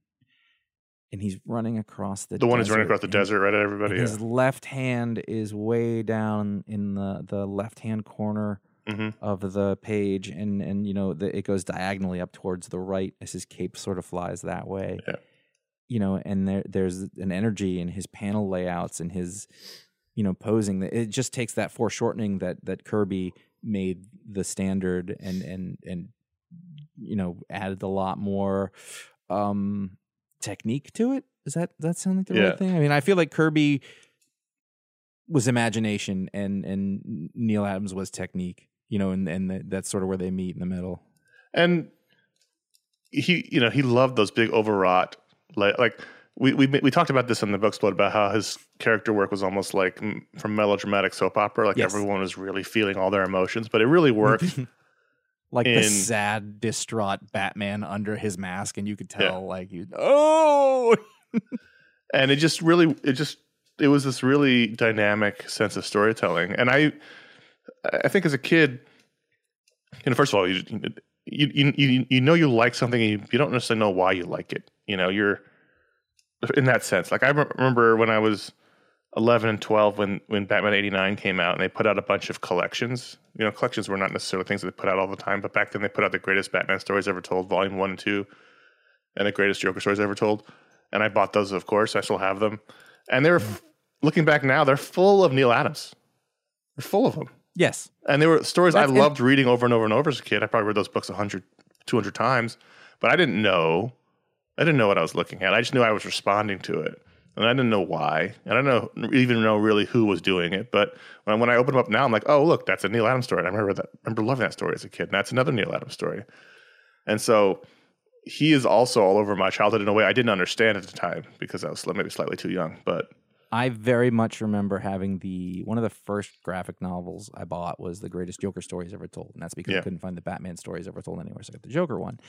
and he's running across the the one who's running across the desert right at everybody. his left hand is way down in the the left hand corner Yeah. hmm of the page and and you know the, it goes diagonally up towards the right as his cape sort of flies that way Yeah. you know and there there's an energy in his panel layouts and his you know, posing. That it just takes that foreshortening that that Kirby made the standard and and and you know added a lot more um technique to it. Does that that sound like the Yeah. right thing? I mean, I feel like Kirby was imagination and and Neal Adams was technique. You know, and and that- that's sort of where they meet in the middle. and he you know he loved those big overwrought like like we we we talked about this in the Booksplode about how his character work was almost like mm, from melodramatic soap opera like Yes. everyone was really feeling all their emotions but it really worked like the sad, distraught Batman under his mask, and you could Yeah. tell, like, you, oh, and it just really it just it was this really dynamic sense of storytelling and i i think as a kid you know first of all you you you, you, know you like something and you, you don't necessarily know why you like it you know you're in that sense like i remember when i was 11 and 12 when when batman 89 came out and they put out a bunch of collections you know collections were not necessarily things that they put out all the time but back then they put out the greatest batman stories ever told volume 1 and 2 and the greatest joker stories ever told and I bought those, of course. I still have them, and they're looking back now. They're full of Neal Adams. They're full of them, yes, and they were stories That's- I loved reading over and over and over as a kid. I probably read those books 100, 200 times, but I didn't know. I didn't know what I was looking at. I just knew I was responding to it, and I didn't know why. And I don't know even know really who was doing it. But when, when I open them up now, I'm like, oh look, that's a Neal Adams story. And I remember that. I remember loving that story as a kid. And that's another Neal Adams story. And so he is also all over my childhood in a way I didn't understand at the time because I was maybe slightly too young. But I very much remember having the one of the first graphic novels I bought was the greatest Joker stories ever told, and that's because I couldn't find the Batman stories ever told anywhere, so I got the Joker one.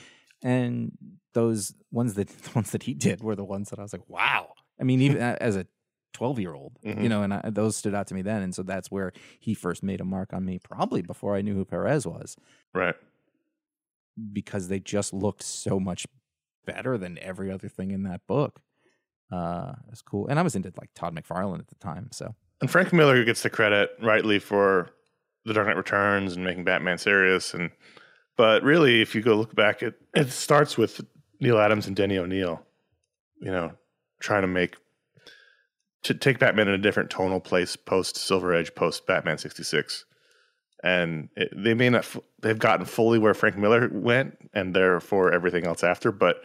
And those ones that the ones that he did were the ones that I was like, wow. I mean, even as a twelve year old, you Mhm. know, and I, those stood out to me then, and so that's where he first made a mark on me, probably before I knew who Perez was. right, because they just looked so much better than every other thing in that book. Uh, it's cool, and I was into like Todd McFarlane at the time, so and Frank Miller gets the credit rightly for The Dark Knight Returns and making Batman serious. And but really, if you go look back, it it starts with Neal Adams and Denny O'Neil, you know, trying to make to take Batman in a different tonal place post Silver Age, post Batman sixty six. And it, they may not, f- they've gotten fully where Frank Miller went, and therefore everything else after. But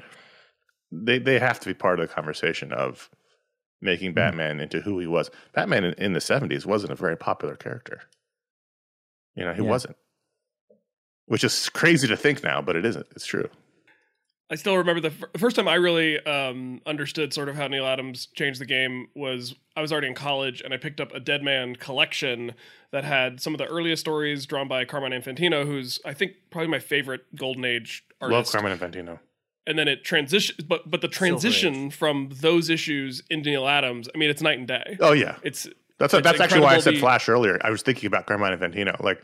they they have to be part of the conversation of making Batman into who he was. Batman in, in the seventies wasn't a very popular character. You know, he Yeah. wasn't. Which is crazy to think now, but it isn't. It's true. I still remember the f- first time I really um, understood sort of how Neal Adams changed the game was I was already in college and I picked up a Deadman collection that had some of the earliest stories drawn by Carmine Infantino, who's I think probably my favorite Golden Age Love artist. Carmen Infantino. And then it transition, but but the transition from those issues into Neal Adams, I mean, it's night and day. Oh yeah, It's that's it's that's actually why I said the- Flash earlier. I was thinking about Carmine Infantino. Like,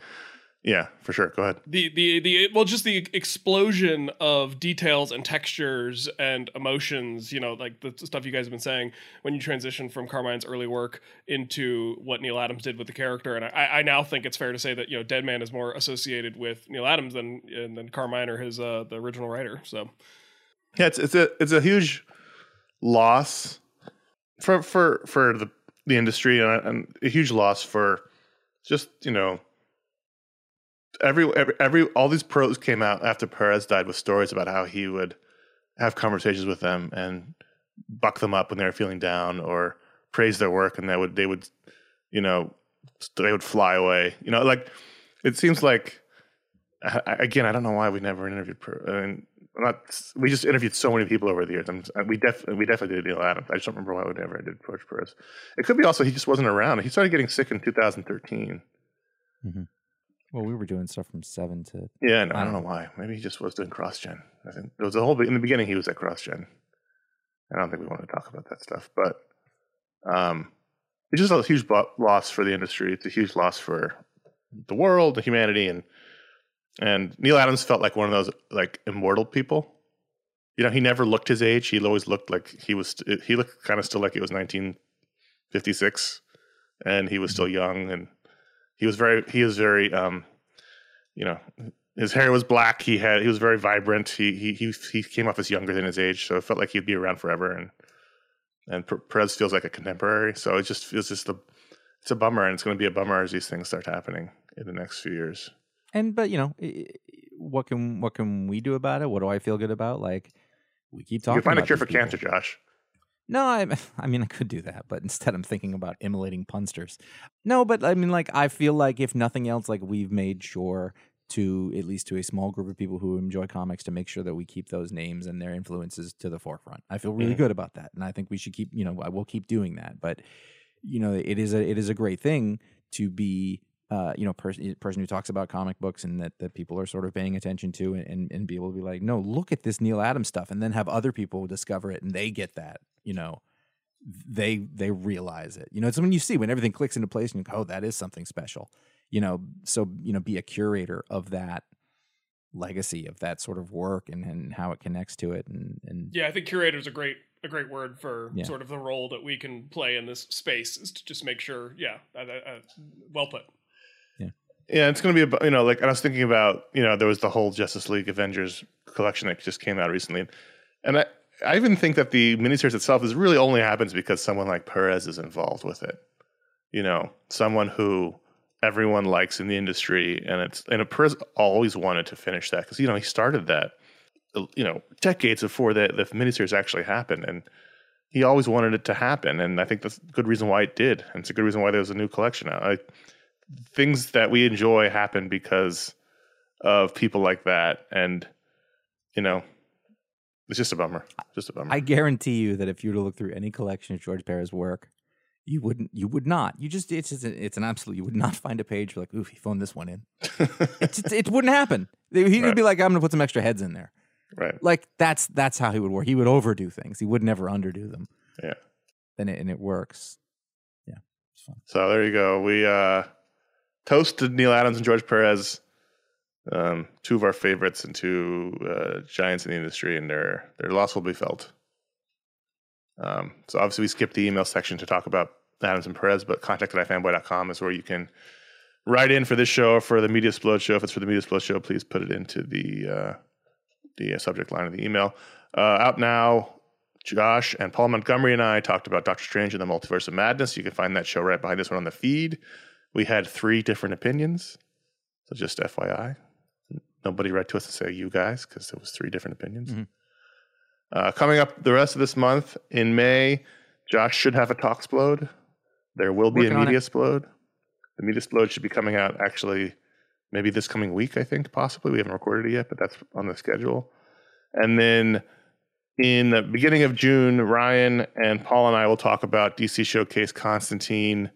yeah, for sure. Go ahead. the the the well just the explosion of details and textures and emotions you know like the stuff you guys have been saying when you transition from carmine's early work into what neal adams did with the character and i, I now think it's fair to say that you know deadman is more associated with neal adams than than carmine or his uh the original writer so Yeah, it's it's a it's a huge loss for for for the the industry and, and a huge loss for just you know every, every every all these pros came out after Perez died with stories about how he would have conversations with them and buck them up when they were feeling down or praise their work and they would they would you know they would fly away. You know like it seems like again I don't know why we never interviewed Per- I mean, I'm not we just interviewed so many people over the years I'm, we def we definitely did Neal Adams I just don't remember why we never did George Perez. It could be also he just wasn't around. He started getting sick in 2013 well, we were doing stuff from seven to yeah no, I don't know why. Maybe he just was doing CrossGen I think there was a whole in the beginning he was at CrossGen I don't think we want to talk about that stuff but um it's just a huge loss for the industry. It's a huge loss for the world the humanity and and Neal Adams felt like one of those like immortal people. You know he never looked his age. He always looked like he was he looked kind of still like it was 1956 and he was still young and he was very he was very um you know his hair was black. He had he was very vibrant. He he he, he came off as younger than his age so it felt like he'd be around forever and and Perez feels like a contemporary. So it just feels just the it's a bummer, and it's going to be a bummer as these things start happening in the next few years. And but you know, what can what can we do about it? What do I feel good about? Like we keep talking. You find a cure for people. cancer, Josh. No, I, I mean, I could do that, but instead I'm thinking about immolating punsters. No, but I mean, like, I feel like if nothing else, like, we've made sure to, at least to a small group of people who enjoy comics, to make sure that we keep those names and their influences to the forefront. I feel really Mhm. good about that. And I think we should keep, you know, I will keep doing that. But, you know, it is a, it is a great thing to be, uh, you know, person person who talks about comic books and that, that people are sort of paying attention to and, and, and be able to be like, no, look at this Neal Adams stuff, and then have other people discover it and they get that, you know, they they realize it. You know, it's when you see when everything clicks into place and you go, oh, that is something special. You know, so you know, be a curator of that legacy of that sort of work and, and how it connects to it and and Yeah, I think curator is a great a great word for Yeah. sort of the role that we can play in this space is to just make sure. Yeah, uh, uh, uh, well put. Yeah, it's going to be about, you know, like I was thinking about, you know, there was the whole Justice League Avengers collection that just came out recently. And I, I even think that the miniseries itself is really only happens because someone like Perez is involved with it. You know, someone who everyone likes in the industry. And it's, and Perez always wanted to finish that because, you know, he started that, you know, decades before the, the miniseries actually happened. And he always wanted it to happen. And I think that's a good reason why it did. And it's a good reason why there's a new collection out. I, things that we enjoy happen because of people like that and you know it's just a bummer just a bummer I guarantee you that if you were to look through any collection of George Perez work, you wouldn't you would not. You just it's just a, it's an absolute you would not find a page like, ooh, he phoned this one in. It's, it's, it wouldn't happen. He would Right. be like, I'm gonna put some extra heads in there. right Like that's that's how he would work. He would overdo things. He would never underdo them. Yeah. And it and it works. Yeah. So there you go we uh toasted neal adams and george perez um two of our favorites and two uh, giants in the industry and their their loss will be felt um so obviously we skipped the email section to talk about adams and perez but contact at ifanboy.com is where you can write in for this show or for the Mediasplode show if it's for the Mediasplode show please put it into the uh the uh, subject line of the email. Uh, out now, Josh and Paul Montgomery and I talked about Doctor Strange and the Multiverse of Madness. You can find that show right behind this one on the feed. We had three different opinions. So just FYI, nobody write to us to say you guys because it was three different opinions. Mhm. Uh, coming up the rest of this month in May, Josh should have a Talksplode. There will be Working a Mediasplode. The Mediasplode should be coming out actually maybe this coming week, I think, possibly. We haven't recorded it yet, but that's on the schedule. And then in the beginning of June, Ryan and Paul and I will talk about DC Showcase Constantine.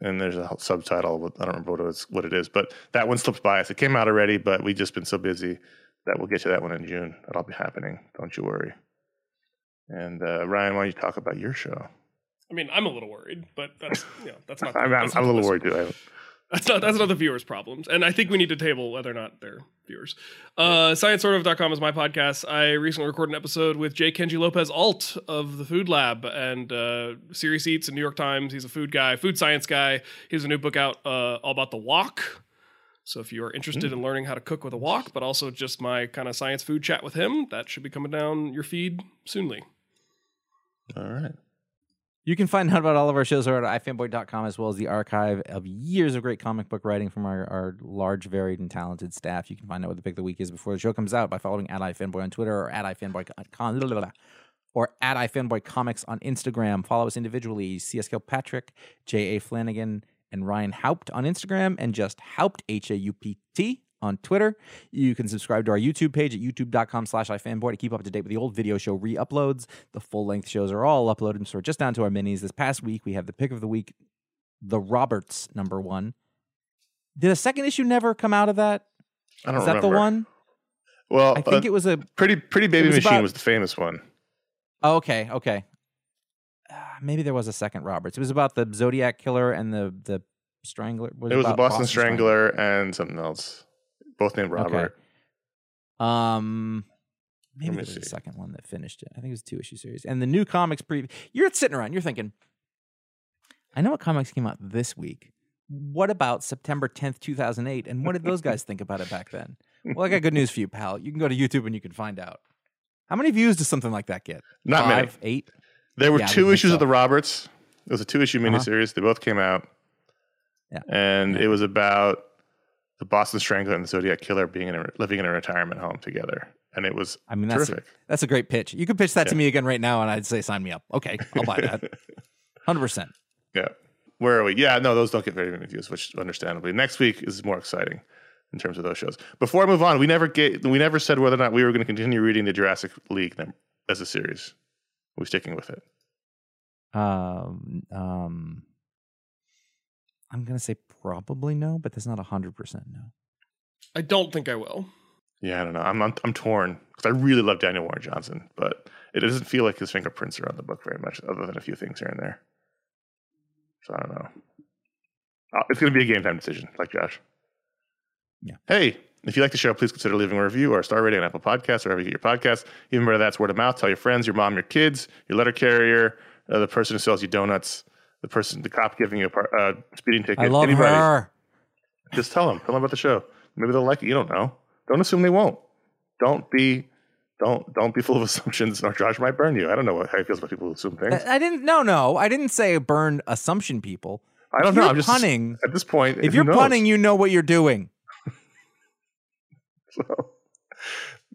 And there's a subtitle. with- I don't remember what it, is, what it is, but that one slipped by us. It came out already, but we've just been so busy that we'll get to that one in June. That'll be happening. Don't you worry. And uh, Ryan, why don't you talk about your show? I mean, I'm a little worried, but that's you know that's not. I'm, I'm, that's I'm a little worried too. That's not that's not the viewers' problems, and I think we need to table whether or not they're viewers. Uh, ScienceSortOf.com is my podcast. I recently recorded an episode with J. Kenji Lopez Alt of the Food Lab and uh, Serious Eats and New York Times. He's a food guy, food science guy. He has a new book out uh, all about the wok. So if you are interested in learning how to cook with a wok, but also just my kind of science food chat with him, that should be coming down your feed soonly. all right. You can find out about all of our shows over at ifanboy.com as well as the archive of years of great comic book writing from our, our large, varied, and talented staff. You can find out what the pick of the week is before the show comes out by following at ifanboy on Twitter or at ifanboy or at ifanboy comics on Instagram. Follow us individually: C.S. Kilpatrick, J.A. Flanagan, and Ryan Haupt on Instagram, and just Haupt H A U P T on Twitter. You can subscribe to our YouTube page at youtube.com slash ifanboy to keep up to date with the old video show re-uploads. The full-length shows are all uploaded, so we're just down to our minis. This past week, we have the pick of the week, The Roberts, number one. Did a second issue never come out of that? I don't Is that remember. the one? Well, I think uh, it was a... pretty pretty baby was machine about- was the famous one. Oh, okay, okay. Uh, maybe there was a second Roberts. It was about the Zodiac Killer and the, the Strangler. Was It was the about Boston, Strangler, and something else, both named Robert. Um, maybe there was a second one that finished it. I think it was a two issue series. And the new comics preview. You're sitting around, you're thinking, I know what comics came out this week. What about September 10th, 2008? And what did those guys think about it back then? Well, I got good news for you, pal. You can go to YouTube and you can find out. How many views does something like that get? Not many. Five, eight? There were Yeah, two issues so. of the Roberts. It was a two issue miniseries. They both came out. Yeah. And it was about the Boston Strangler and the Zodiac Killer being in a, living in a retirement home together. And it was I mean, that's a, that's a great pitch. You could pitch that to me again right now, and I'd say, sign me up. Okay, I'll buy that. Hundred percent. Yeah. Where are we? Yeah, no, those don't get very many views, which understandably. Next week is more exciting in terms of those shows. Before I move on, we never get we never said whether or not we were going to continue reading the Jurassic League as a series. We're we sticking with it? Um, um, I'm gonna say probably no, but that's not hundred percent no. I don't think I will. Yeah, I don't know. I'm I'm, I'm torn because I really love Daniel Warren Johnson, but it doesn't feel like his fingerprints are on the book very much, other than a few things here and there. So I don't know. Uh, it's going to be a game time decision, like Josh. Yeah. Hey, if you like the show, please consider leaving a review or a star rating on Apple Podcasts or wherever you get your podcasts. Even better, that's word of mouth. Tell your friends, your mom, your kids, your letter carrier, uh, the person who sells you donuts, the person, the cop giving you a par- uh, speeding ticket. I love anybody. her. Just tell them. Tell them about the show. Maybe they'll like it. You don't know. Don't assume they won't. Don't be, don't don't be full of assumptions. Or Josh might burn you. I don't know what, how he feels about people who assume things. I I didn't. No, no, I didn't say burn assumption people. I don't if know. you're I'm just punning- at this point. If you're knows? punning, you know what you're doing. So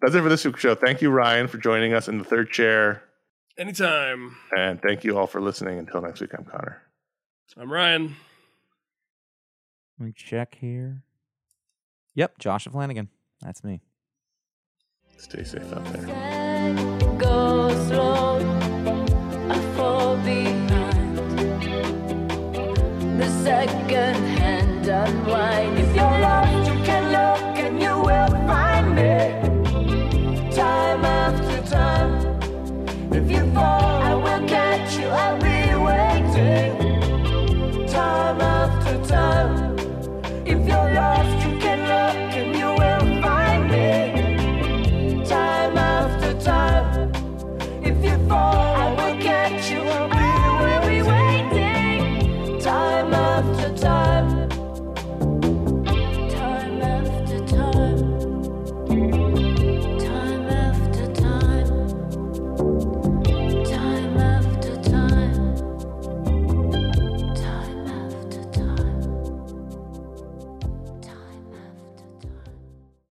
that's it for this week's show. Thank you, Ryan, for joining us in the third chair, Anytime. and thank you all for listening. Until next week, I'm Connor. I'm Ryan. Let me check here. Yep, Josh Flanagan. That's me. Stay safe out there. Go slow,